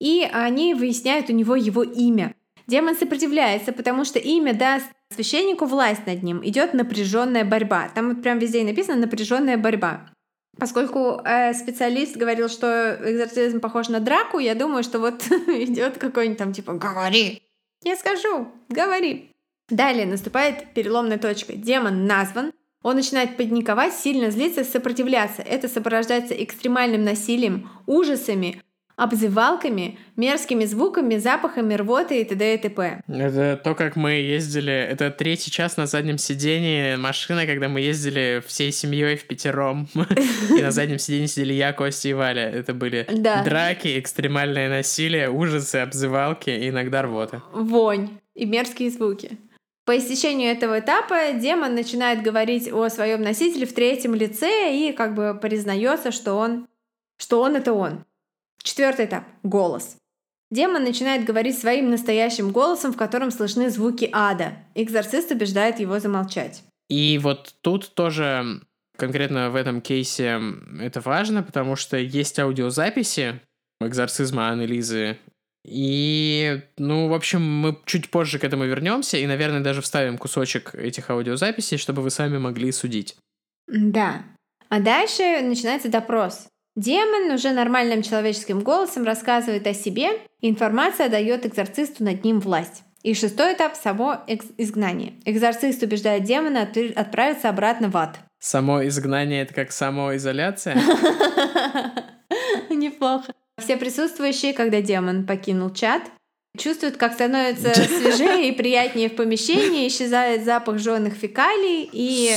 и они выясняют у него его имя. Демон сопротивляется, потому что имя даст священнику власть над ним. Идет напряженная борьба. Там вот прям везде написано напряженная борьба. Поскольку э, специалист говорил, что экзорцизм похож на драку, я думаю, что вот *laughs* идет какой-нибудь там типа «говори», я скажу, говори. Далее наступает переломная точка. Демон назван, он начинает паниковать, сильно злиться, сопротивляться. Это сопровождается экстремальным насилием, ужасами, обзывалками, мерзкими звуками, запахами, рвоты и т.д. и т.п. Это то, как мы ездили... Это третий час на заднем сидении машины, когда мы ездили всей семьей в пятером. *laughs* И на заднем сидении сидели я, Костя и Валя. Это были драки, экстремальное насилие, ужасы, обзывалки и иногда рвота. Вонь и мерзкие звуки. По истечению этого этапа демон начинает говорить о своем носителе в третьем лице и как бы признается, что он, что он это он. Четвертый этап — голос. Демон начинает говорить своим настоящим голосом, в котором слышны звуки ада. Экзорцист убеждает его замолчать. И вот тут тоже конкретно в этом кейсе это важно, потому что есть аудиозаписи экзорцизма Анны Лизы. И, ну, в общем, мы чуть позже к этому вернемся и, наверное, даже вставим кусочек этих аудиозаписей, чтобы вы сами могли судить. Да. А дальше начинается допрос. Демон уже нормальным человеческим голосом рассказывает о себе, информация дает экзорцисту над ним власть. И шестой этап — само изгнание. Экзорцист убеждает демона отправиться обратно в ад. Само изгнание — это как самоизоляция? *laughs* Неплохо. Все присутствующие, когда демон покинул чат, чувствуют, как становится *laughs* свежее и приятнее в помещении, исчезает запах жженых фекалий и...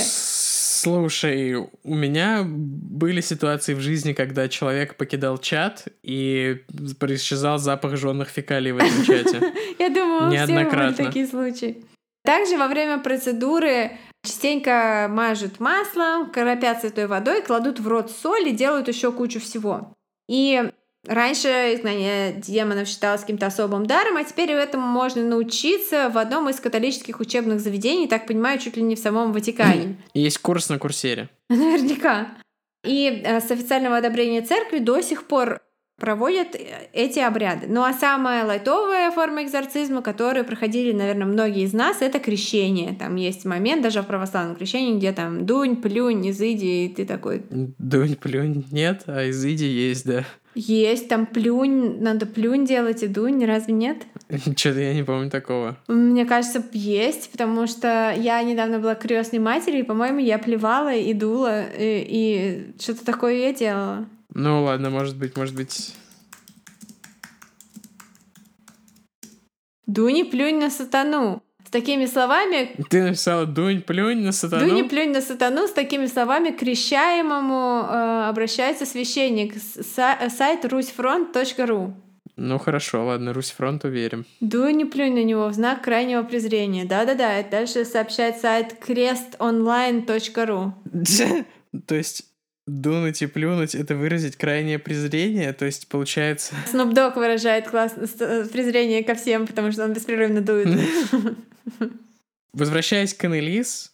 Слушай, у меня были ситуации в жизни, когда человек покидал чат и исчезал запах жженых фекалий в этом чате. *laughs* Я думаю, все были такие случаи. Также во время процедуры частенько мажут маслом, коропят святой водой, кладут в рот соль и делают еще кучу всего. И Раньше изгнание демонов считалось каким-то особым даром, а теперь этому можно научиться в одном из католических учебных заведений, так понимаю, чуть ли не в самом Ватикане. *clears throat* Есть курс на курсере. *laughs* Наверняка. И э, с официального одобрения церкви до сих пор проводят э, эти обряды. Ну а самая лайтовая форма экзорцизма, которую проходили, наверное, многие из нас, это крещение. Там есть момент даже в православном крещении, где там дунь, плюнь, изыди, и ты такой... Дунь, плюнь нет, а изыди есть, да. Есть, там плюнь, надо плюнь делать и дунь, разве нет? *laughs* Что-то я не помню такого. Мне кажется, есть, потому что я недавно была крестной матерью, и, по-моему, я плевала и дула, и, и что-то такое я делала. Ну ладно, может быть, может быть. Дуни плюнь на сатану. Такими словами... Ты написала «Дунь, плюнь на сатану»? «Дуни, плюнь на сатану» с такими словами к крещаемому э, обращается священник. Са- сайт русьфронт.ру Ну хорошо, ладно, Русьфронт уверим. Дуни, плюнь на него в знак крайнего презрения. Да-да-да, дальше сообщает сайт крестонлайн.ру *laughs* То есть Дунуть и плюнуть — это выразить крайнее презрение, то есть получается... Dogg выражает класс... Э, презрение ко всем, потому что он беспрерывно дует. *laughs* Возвращаясь к Анелис,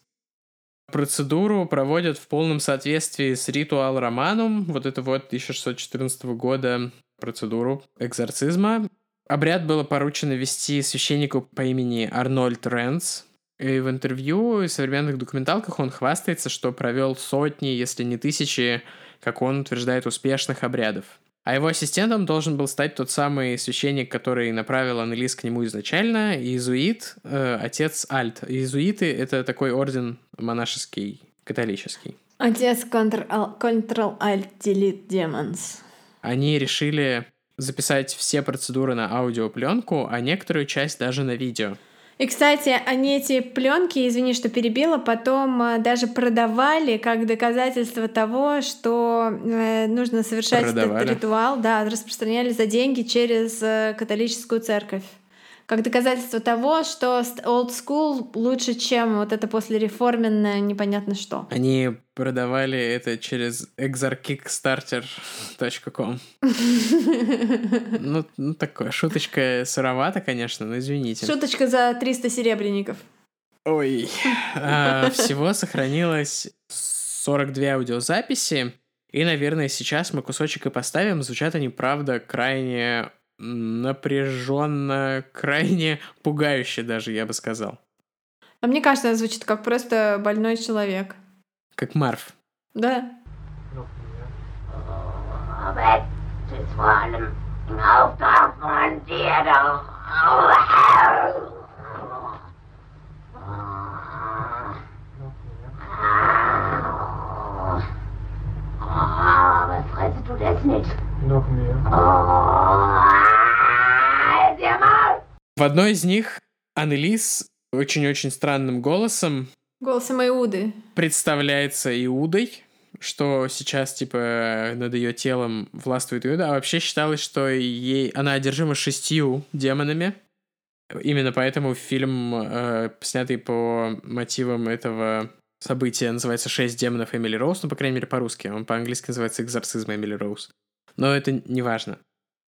процедуру проводят в полном соответствии с ритуал романом, вот это вот 1614 года процедуру экзорцизма. Обряд было поручено вести священнику по имени Арнольд Ренс, и в интервью и современных документалках он хвастается, что провел сотни, если не тысячи, как он утверждает, успешных обрядов. А его ассистентом должен был стать тот самый священник, который направил Аннелис к нему изначально, иезуит, э, отец Альт. Иезуиты — это такой орден монашеский, католический. Отец Ctrl-Alt Delete Demons. Они решили записать все процедуры на аудиопленку, а некоторую часть даже на видео. И, кстати, они эти пленки, извини, что перебила, потом э, даже продавали как доказательство того, что э, нужно совершать продавали. этот ритуал, да, распространяли за деньги через э, католическую церковь как доказательство того, что old school лучше, чем вот это послереформенное непонятно что. Они продавали это через exarkickstarter.com. ну, ну, такое, шуточка сыровата, конечно, но извините. Шуточка за 300 серебряников. Ой, а, всего сохранилось 42 аудиозаписи, и, наверное, сейчас мы кусочек и поставим. Звучат они, правда, крайне напряженно, крайне *laughs* пугающе даже, я бы сказал. А мне кажется, это звучит как просто больной человек. Как Марф. Да. Was frisst du das nicht? Noch mehr. В одной из них Анелис очень-очень странным голосом Голосом Иуды. Представляется Иудой, что сейчас, типа, над ее телом властвует Иуда, а вообще считалось, что ей она одержима шестью демонами. Именно поэтому фильм, э, снятый по мотивам этого события, называется «Шесть демонов Эмили Роуз», ну, по крайней мере, по-русски. Он по-английски называется «Экзорцизм Эмили Роуз». Но это не важно.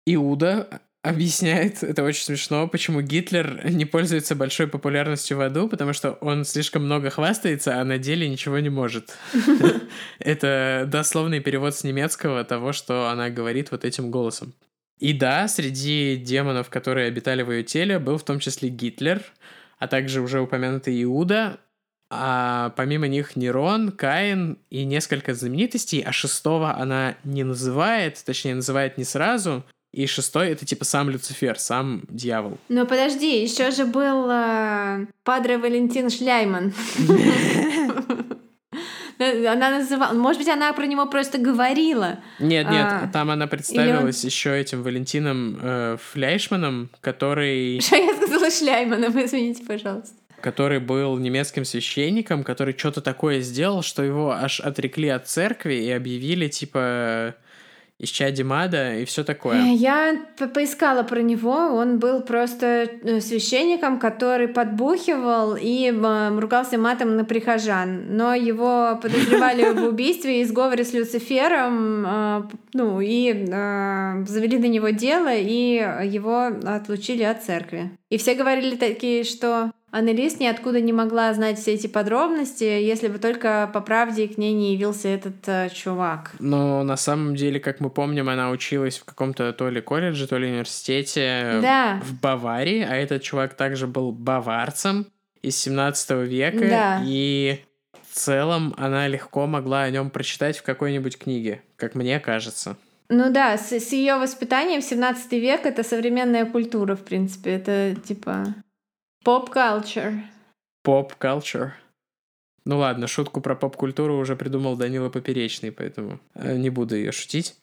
Иуда объясняет, это очень смешно, почему Гитлер не пользуется большой популярностью в аду, потому что он слишком много хвастается, а на деле ничего не может. *laughs* Это дословный перевод с немецкого того, что она говорит вот этим голосом. И да, среди демонов, которые обитали в ее теле, был в том числе Гитлер, а также уже упомянутый Иуда, а помимо них Нерон, Каин и несколько знаменитостей, а шестого она не называет, точнее, называет не сразу, и шестой это типа сам Люцифер, сам дьявол. Но подожди, еще же был э, Падре Валентин Шляйман. *laughs* Она называла... Может быть, она про него просто говорила. Нет, нет, а, там она представилась он... еще этим Валентином э, Фляйшманом, который... *laughs* Что я сказала Шляйманом, извините, пожалуйста который был немецким священником, который что-то такое сделал, что его аж отрекли от церкви и объявили, типа, Исчадие Мада и все такое. Э, я по поискала про него. Он был просто э, священником, который подбухивал и э, ругался матом на прихожан. Но его подозревали в *laughs* убийстве и сговоре с Люцифером, ну и завели на него дело, и его отлучили от церкви. И все говорили такие, что Аннелис ниоткуда не могла знать все эти подробности, если бы только по правде к ней не явился этот э, чувак. Но на самом деле, как мы помним, она училась в каком-то то ли колледже, то ли университете да. в Баварии, а этот чувак также был баварцем из 17 века. Да. И в целом она легко могла о нем прочитать в какой-нибудь книге, как мне кажется. Ну да, с, с ее воспитанием в 17 век это современная культура, в принципе. Это типа Поп-культур. Поп-культур. Ну ладно, шутку про поп-культуру уже придумал Данила Поперечный, поэтому э, не буду ее шутить.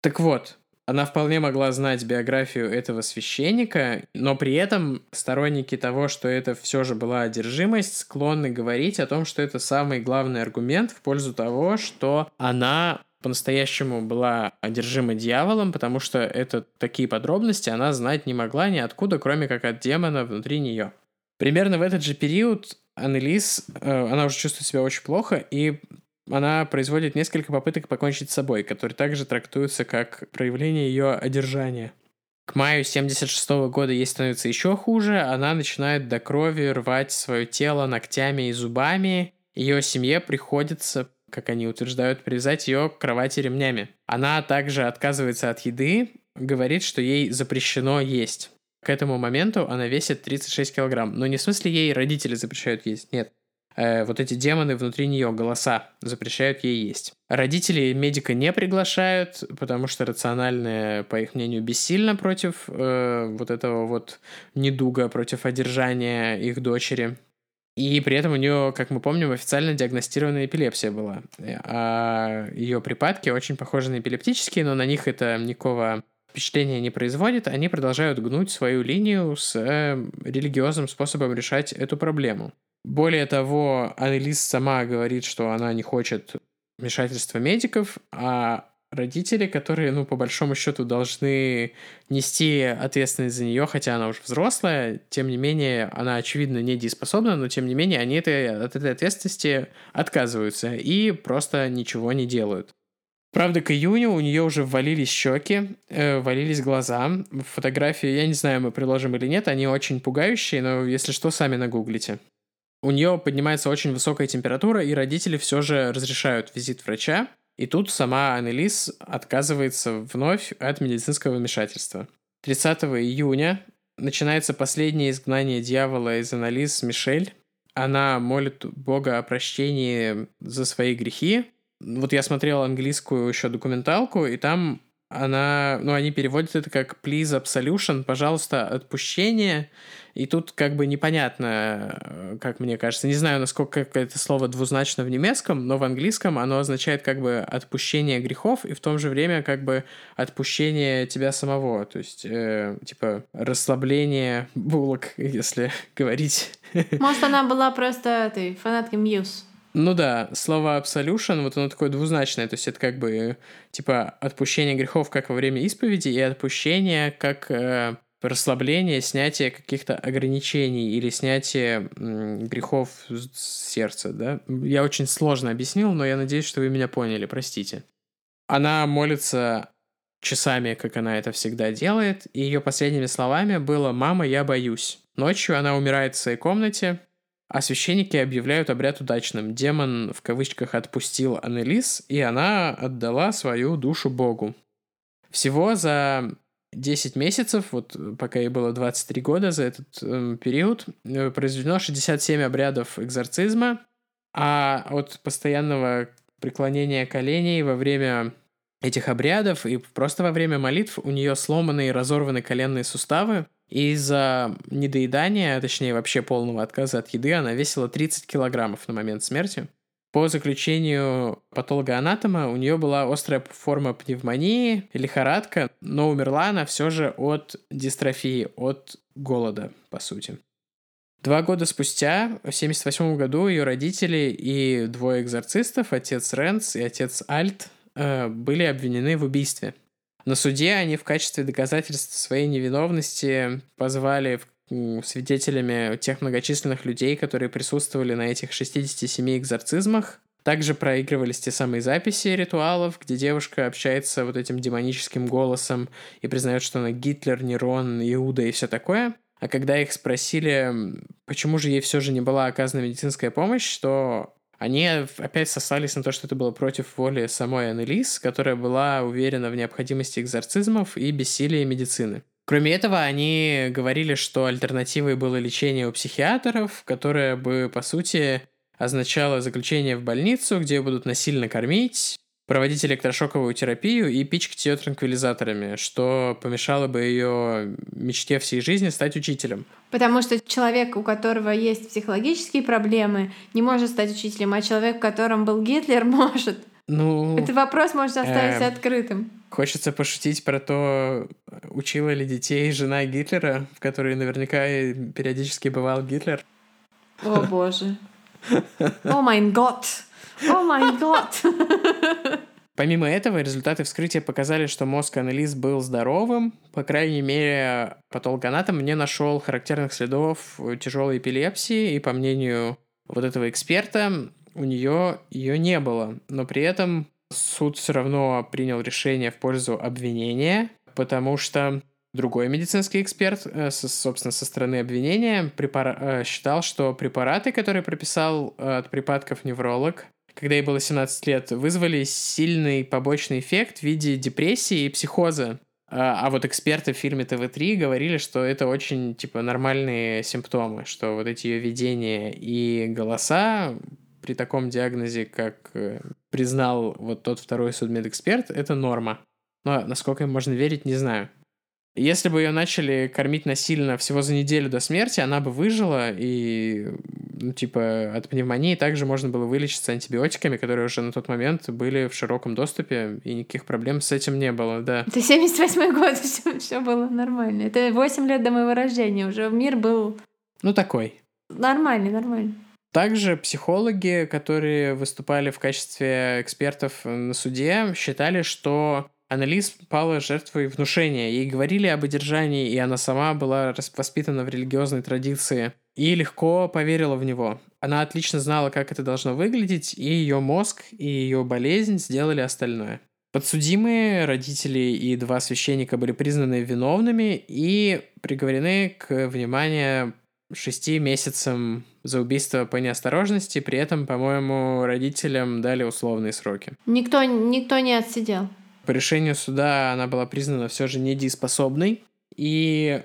Так вот, она вполне могла знать биографию этого священника, но при этом сторонники того, что это все же была одержимость, склонны говорить о том, что это самый главный аргумент в пользу того, что она по-настоящему была одержима дьяволом, потому что это такие подробности она знать не могла ниоткуда, кроме как от демона внутри нее. Примерно в этот же период Аннелис, э, она уже чувствует себя очень плохо, и она производит несколько попыток покончить с собой, которые также трактуются как проявление ее одержания. К маю 76 -го года ей становится еще хуже, она начинает до крови рвать свое тело ногтями и зубами. Ее семье приходится, как они утверждают, привязать ее к кровати ремнями. Она также отказывается от еды, говорит, что ей запрещено есть. К этому моменту она весит 36 килограмм. Но не в смысле ей родители запрещают есть, нет. Э, вот эти демоны внутри нее, голоса, запрещают ей есть. Родители медика не приглашают, потому что рациональное, по их мнению, бессильно против э, вот этого вот недуга, против одержания их дочери. И при этом у нее, как мы помним, официально диагностированная эпилепсия была. А ее припадки очень похожи на эпилептические, но на них это никакого впечатления не производит, они продолжают гнуть свою линию с э, религиозным способом решать эту проблему. Более того, Анелис сама говорит, что она не хочет вмешательства медиков, а родители, которые, ну, по большому счету, должны нести ответственность за нее, хотя она уже взрослая, тем не менее, она, очевидно, недееспособна, но, тем не менее, они этой, от этой ответственности отказываются и просто ничего не делают. Правда, к июню у нее уже ввалились щеки, э, валились глаза. Фотографии, я не знаю, мы приложим или нет, они очень пугающие, но если что, сами нагуглите. У нее поднимается очень высокая температура, и родители все же разрешают визит врача. И тут сама Аннелис отказывается вновь от медицинского вмешательства. 30 июня начинается последнее изгнание дьявола из Аннелис Мишель. Она молит Бога о прощении за свои грехи, вот я смотрел английскую еще документалку, и там она, ну, они переводят это как please absolution, пожалуйста, отпущение. И тут как бы непонятно, как мне кажется. Не знаю, насколько это слово двузначно в немецком, но в английском оно означает как бы отпущение грехов и в то же время как бы отпущение тебя самого. То есть, э, типа, расслабление булок, *laughs* если говорить. Может, она была просто этой фанаткой Мьюз. Ну да, слово absolution, вот оно такое двузначное, то есть это как бы типа отпущение грехов как во время исповеди и отпущение как э, расслабление, снятие каких-то ограничений или снятие м, грехов с сердца, да? Я очень сложно объяснил, но я надеюсь, что вы меня поняли, простите. Она молится часами, как она это всегда делает, и ее последними словами было «Мама, я боюсь». Ночью она умирает в своей комнате, а священники объявляют обряд удачным. Демон в кавычках отпустил Анелис, и она отдала свою душу Богу. Всего за 10 месяцев, вот пока ей было 23 года, за этот э, период произведено 67 обрядов экзорцизма, а от постоянного преклонения коленей во время этих обрядов и просто во время молитв у нее сломаны и разорваны коленные суставы. Из-за недоедания, а точнее вообще полного отказа от еды, она весила 30 килограммов на момент смерти. По заключению патологоанатома у нее была острая форма пневмонии, лихорадка, но умерла она все же от дистрофии, от голода, по сути. Два года спустя, в 1978 году, ее родители и двое экзорцистов, отец Ренц и отец Альт, э, были обвинены в убийстве. На суде они в качестве доказательства своей невиновности позвали свидетелями тех многочисленных людей, которые присутствовали на этих 67 экзорцизмах. Также проигрывались те самые записи ритуалов, где девушка общается вот этим демоническим голосом и признает, что она Гитлер, Нерон, Иуда и все такое. А когда их спросили, почему же ей все же не была оказана медицинская помощь, то они опять сослались на то, что это было против воли самой Аннелис, которая была уверена в необходимости экзорцизмов и бессилии медицины. Кроме этого, они говорили, что альтернативой было лечение у психиатров, которое бы, по сути, означало заключение в больницу, где будут насильно кормить, проводить электрошоковую терапию и пичкать ее транквилизаторами, что помешало бы ее мечте всей жизни стать учителем. Потому что человек, у которого есть психологические проблемы, не может стать учителем, а человек, в котором был Гитлер, *laughs* может. Ну, Этот вопрос можно оставить э, открытым. Хочется пошутить про то, учила ли детей жена Гитлера, в которой наверняка периодически бывал Гитлер. О боже. О май год. О май год. Помимо этого, результаты вскрытия показали, что мозг Аннелис был здоровым. По крайней мере, патологоанатом не нашел характерных следов тяжелой эпилепсии, и по мнению вот этого эксперта, у нее ее не было. Но при этом суд все равно принял решение в пользу обвинения, потому что другой медицинский эксперт, э, собственно, со стороны обвинения, препара... Э, считал, что препараты, которые прописал э, от припадков невролог, когда ей было 17 лет, вызвали сильный побочный эффект в виде депрессии и психоза. А, а вот эксперты в фильме ТВ-3 говорили, что это очень, типа, нормальные симптомы, что вот эти ее видения и голоса при таком диагнозе, как э, признал вот тот второй судмедэксперт, это норма. Но насколько им можно верить, не знаю. Если бы ее начали кормить насильно всего за неделю до смерти, она бы выжила, и, ну, типа, от пневмонии также можно было вылечиться антибиотиками, которые уже на тот момент были в широком доступе, и никаких проблем с этим не было, да. Это 78-й год, *laughs* все, все было нормально. Это 8 лет до моего рождения, уже мир был... Ну, такой. Нормальный, нормальный. Также психологи, которые выступали в качестве экспертов на суде, считали, что Анализ пала жертвой внушения. Ей говорили об одержании, и она сама была воспитана в религиозной традиции и легко поверила в него. Она отлично знала, как это должно выглядеть, и ее мозг и ее болезнь сделали остальное. Подсудимые, родители и два священника были признаны виновными и приговорены к, вниманию, шести месяцам за убийство по неосторожности. При этом, по-моему, родителям дали условные сроки. Никто, никто не отсидел. По решению суда она была признана все же недееспособной, и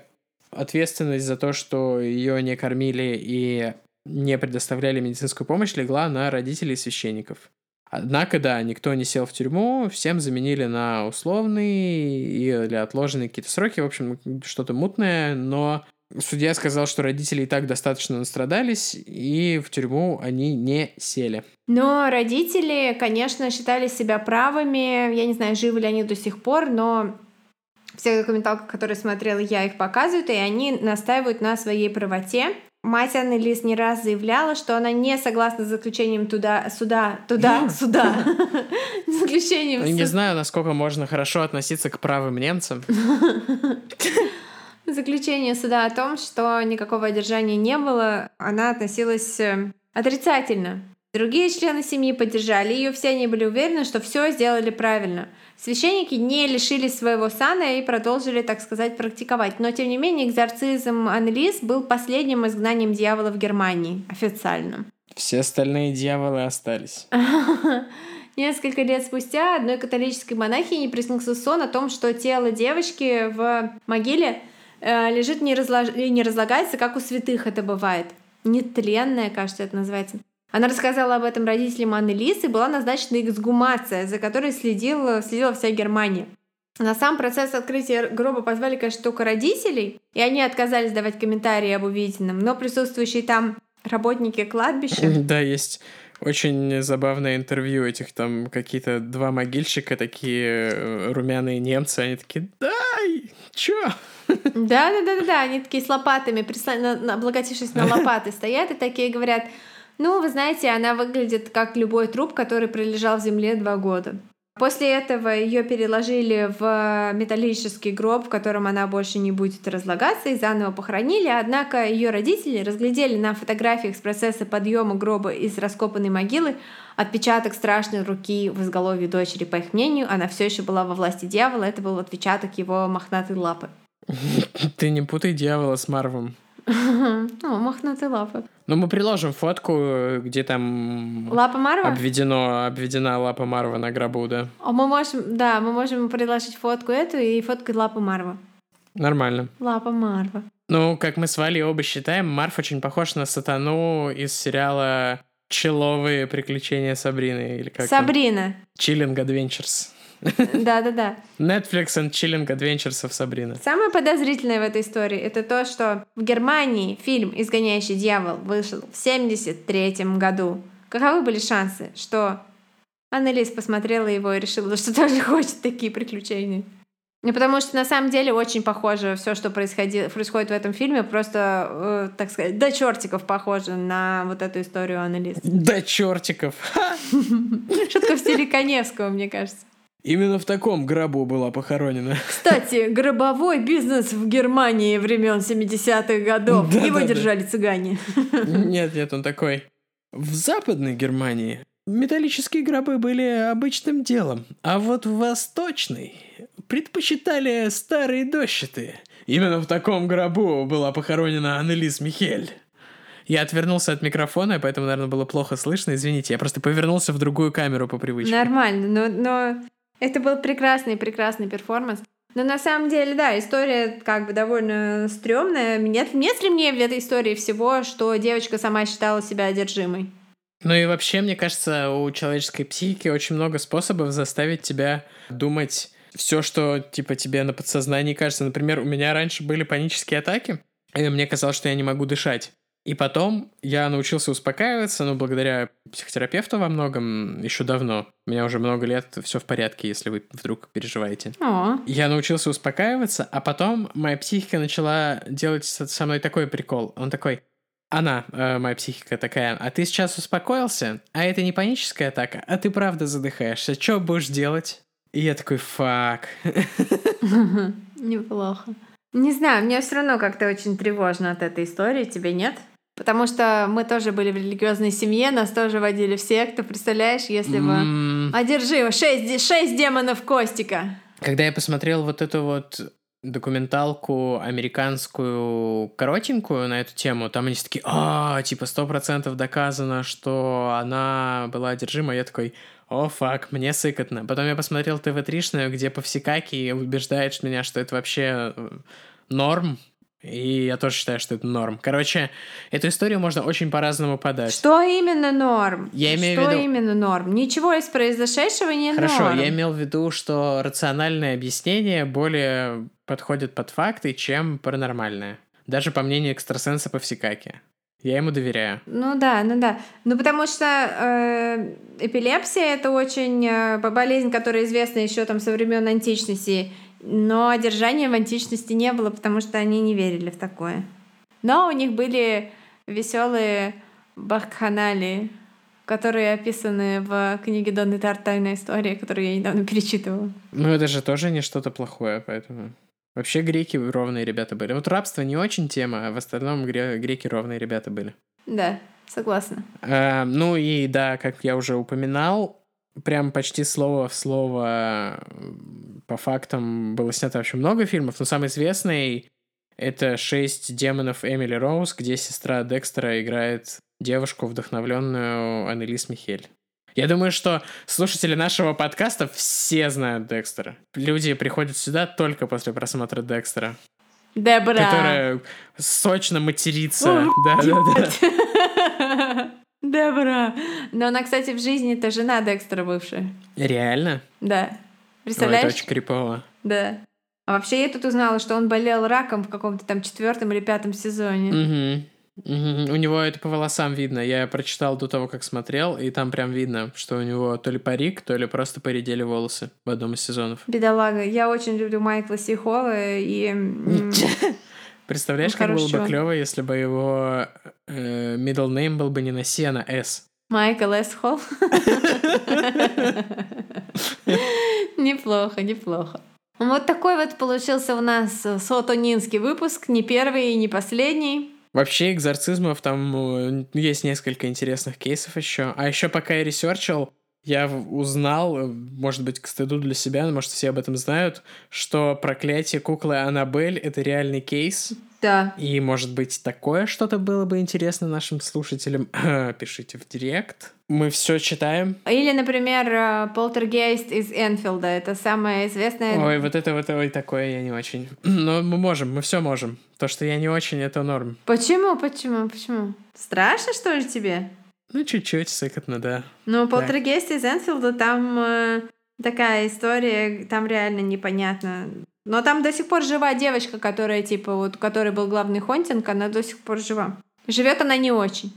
ответственность за то, что ее не кормили и не предоставляли медицинскую помощь, легла на родителей священников. Однако, да, никто не сел в тюрьму, всем заменили на условные или отложенные какие-то сроки, в общем, что-то мутное, но судья сказал, что родители и так достаточно настрадались, и в тюрьму они не сели. Но родители, конечно, считали себя правыми. Я не знаю, живы ли они до сих пор, но все документалки, которые смотрела я, их показывают, и они настаивают на своей правоте. Мать Анны Лис не раз заявляла, что она не согласна с заключением туда, сюда, туда, сюда. *laughs* Заключением. Не знаю, насколько можно хорошо относиться к правым немцам. *laughs* Заключение суда о том, что никакого одержания не было, она относилась э, отрицательно. Другие члены семьи поддержали ее, все они были уверены, что все сделали правильно. Священники не лишились своего сана и продолжили, так сказать, практиковать. Но, тем не менее, экзорцизм Анлис был последним изгнанием дьявола в Германии, официально. Все остальные дьяволы остались. *laughs* Несколько лет спустя одной католической монахине приснился сон о том, что тело девочки в могиле лежит не, разлож... не разлагается, как у святых это бывает. Нетленное, кажется, это называется. Она рассказала об этом родителям Анны Лис, и была назначена эксгумация, за которой следила, следила вся Германия. На сам процесс открытия гроба позвали, конечно, только родителей, и они отказались давать комментарии об увиденном, но присутствующие там работники кладбища... *laughs* Да, есть очень забавное интервью этих там какие-то два могильщика, такие э, румяные немцы, они такие, дай, чё? Да, да, да, да, да, они такие с лопатами, облокотившись на лопаты, стоят и такие говорят, ну, вы знаете, она выглядит как любой труп, который пролежал в земле два года. После этого ее переложили в металлический гроб, в котором она больше не будет разлагаться, и заново похоронили. Однако ее родители разглядели на фотографиях с процесса подъема гроба из раскопанной могилы отпечаток страшной руки в изголовье дочери. По их мнению, она все еще была во власти дьявола. Это был отпечаток его мохнатой лапы. *laughs* Ты не путай дьявола с Марвом. О, мохнатые лапы. Ну, мы приложим фотку, где там... Лапа Марва? Обведено, обведена лапа Марва на гробу, да. А мы можем, да, мы можем приложить фотку эту и фотку лапы Марва. Нормально. Лапа Марва. Ну, как мы с Валей оба считаем, Марф очень похож на сатану из сериала «Человые приключения Сабрины» или как Сабрина. Chilling Adventures. Да-да-да. Netflix and Chilling Adventures of Sabrina. Самое подозрительное в этой истории это то, что в Германии фильм «Изгоняющий дьявол» вышел в 73 году. Каковы были шансы, что Аннелис посмотрела его и решила, что тоже *laughs* хочет такие приключения? Ну, потому что на самом деле очень похоже все, что происходит, происходит в этом фильме, просто, э, так сказать, до чертиков похоже на вот эту историю Аннелис. До чертиков. Шутка *laughs* в стиле Коневского, мне кажется. Именно в таком гробу была похоронена. Кстати, гробовой бизнес в Германии времен 70-х годов. Да, Его да, держали да. цыгане. Нет, нет, он такой. В Западной Германии металлические гробы были обычным делом, а вот в Восточной предпочитали старые дощатые. Именно в таком гробу была похоронена Аннелис Михель. Я отвернулся от микрофона, поэтому, наверное, было плохо слышно. Извините, я просто повернулся в другую камеру по привычке. Нормально, но, но это был прекрасный, прекрасный перформанс. Но на самом деле, да, история как бы довольно стрёмная. Нет, нет ли мне в этой истории всего, что девочка сама считала себя одержимой? Ну и вообще, мне кажется, у человеческой психики очень много способов заставить тебя думать все, что типа тебе на подсознании кажется. Например, у меня раньше были панические атаки, и мне казалось, что я не могу дышать. И потом я научился успокаиваться, ну, благодаря психотерапевту во многом еще давно. У меня уже много лет все в порядке, если вы вдруг переживаете. О. Я научился успокаиваться, а потом моя психика начала делать со мной такой прикол. Он такой, она, э, моя психика такая, а ты сейчас успокоился, а это не паническая атака, а ты правда задыхаешься, что будешь делать? И я такой, фак. *laughs* Неплохо. Не знаю, мне все равно как-то очень тревожно от этой истории, тебе нет? Потому что мы тоже были в религиозной семье, нас тоже водили в секту, представляешь, если бы... Mm. Одержи, шесть, шесть демонов Костика. Когда я посмотрел вот эту вот документалку американскую коротенькую на эту тему, там они такие, а, типа, сто процентов доказано, что она была одержима. Я такой, о, фак, мне сыкотно. Потом я посмотрел ТВ-тришную, где Повсекаки убеждает меня, что это вообще э, норм, и я тоже считаю, что это норм. Короче, эту историю можно очень по-разному подать. Что именно норм? Я имею что в виду... именно норм? Ничего из произошедшего не Хорошо, норм. я имел в виду, что рациональное объяснение более подходит под факты, чем паранормальное. Даже по мнению экстрасенса Повсекаки. Я ему доверяю. Ну да, ну да. Ну потому что э, эпилепсия это очень э, болезнь, которая известна еще там со времен античности. Но одержания в античности не было, потому что они не верили в такое. Но у них были веселые бахханали, которые описаны в книге Донны Тар «Тайная история», которую я недавно перечитывала. Ну, это же тоже не что-то плохое, поэтому... Вообще греки ровные ребята были. Вот рабство не очень тема, а в остальном греки ровные ребята были. Да, согласна. А, ну и да, как я уже упоминал, прям почти слово в слово по фактам было снято вообще много фильмов, но самый известный это «Шесть демонов Эмили Роуз», где сестра Декстера играет девушку, вдохновленную Аннелис Михель. Я думаю, что слушатели нашего подкаста все знают Декстера. Люди приходят сюда только после просмотра Декстера. Дебра. Которая сочно матерится. Да-да-да. *laughs* Дебра. Но она, кстати, в жизни это жена Декстера бывшая. Реально? Да. Ой, Представляешь? это очень крипово. Да. А вообще я тут узнала, что он болел раком в каком-то там четвертом или пятом сезоне. Мгм. У него это по волосам видно. Я прочитал до того, как смотрел, и там прям видно, что у него то ли парик, то ли просто поредели волосы в одном из сезонов. Бедолага. Я очень люблю Майкла Сихола и... *laughs* Представляешь, как было бы клево, если бы его э, middle name был бы не на C, а на S. Майкл С. Холл. *laughs* Неплохо, неплохо. Вот такой вот получился у нас э, сотонинский выпуск, не первый и не последний. Вообще, экзорцизмов там э, есть несколько интересных кейсов еще. А еще пока я ресерчил, я узнал, э, может быть, к стыду для себя, но может все об этом знают, что проклятие куклы Аннабель — это реальный кейс. Да. И, может быть, такое что-то было бы интересно нашим слушателям. *clears throat* Пишите в директ. Мы все читаем. Или, например, э, Полтергейст из Энфилда. Это самое известное... Ой, вот это вот ой, такое я не очень. *clears throat* Но мы можем, мы все можем. То, что я не очень, это норм. Почему, почему, почему? Страшно, что ли, тебе? Ну, чуть-чуть сыкотно, да. Ну, Полтергейст из Энфилда, там э, такая история, там реально непонятно. Но там до сих пор жива девочка, которая, типа, вот, у которой был главный хонтинг, она до сих пор жива. Живет она не очень.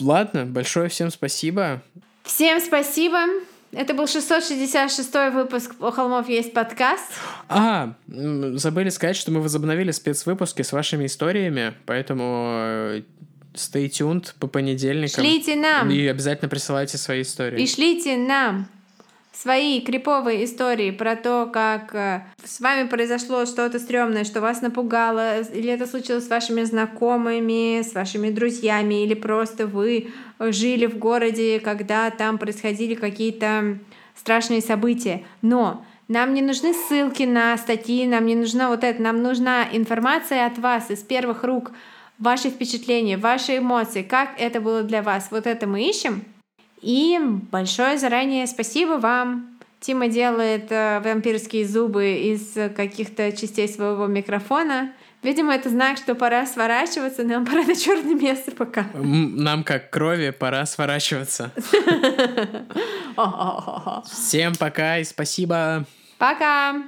Ладно, большое всем спасибо. Всем спасибо. Это был 666 выпуск «У холмов есть подкаст». А, забыли сказать, что мы возобновили спецвыпуски с вашими историями, поэтому э, stay tuned по понедельникам. Шлите нам. И обязательно присылайте свои истории. И шлите нам свои криповые истории про то, как э, с вами произошло что-то стрёмное, что вас напугало, или это случилось с вашими знакомыми, с вашими друзьями, или просто вы жили в городе, когда там происходили какие-то страшные события. Но нам не нужны ссылки на статьи, нам не нужна вот это, нам нужна информация от вас из первых рук, ваши впечатления, ваши эмоции, как это было для вас. Вот это мы ищем. И большое заранее спасибо вам. Тима делает э, вампирские зубы из каких-то частей своего микрофона. Видимо, это знак, что пора сворачиваться, нам пора на черное место пока. Нам, как крови, пора сворачиваться. *laughs* Всем пока и спасибо. Пока!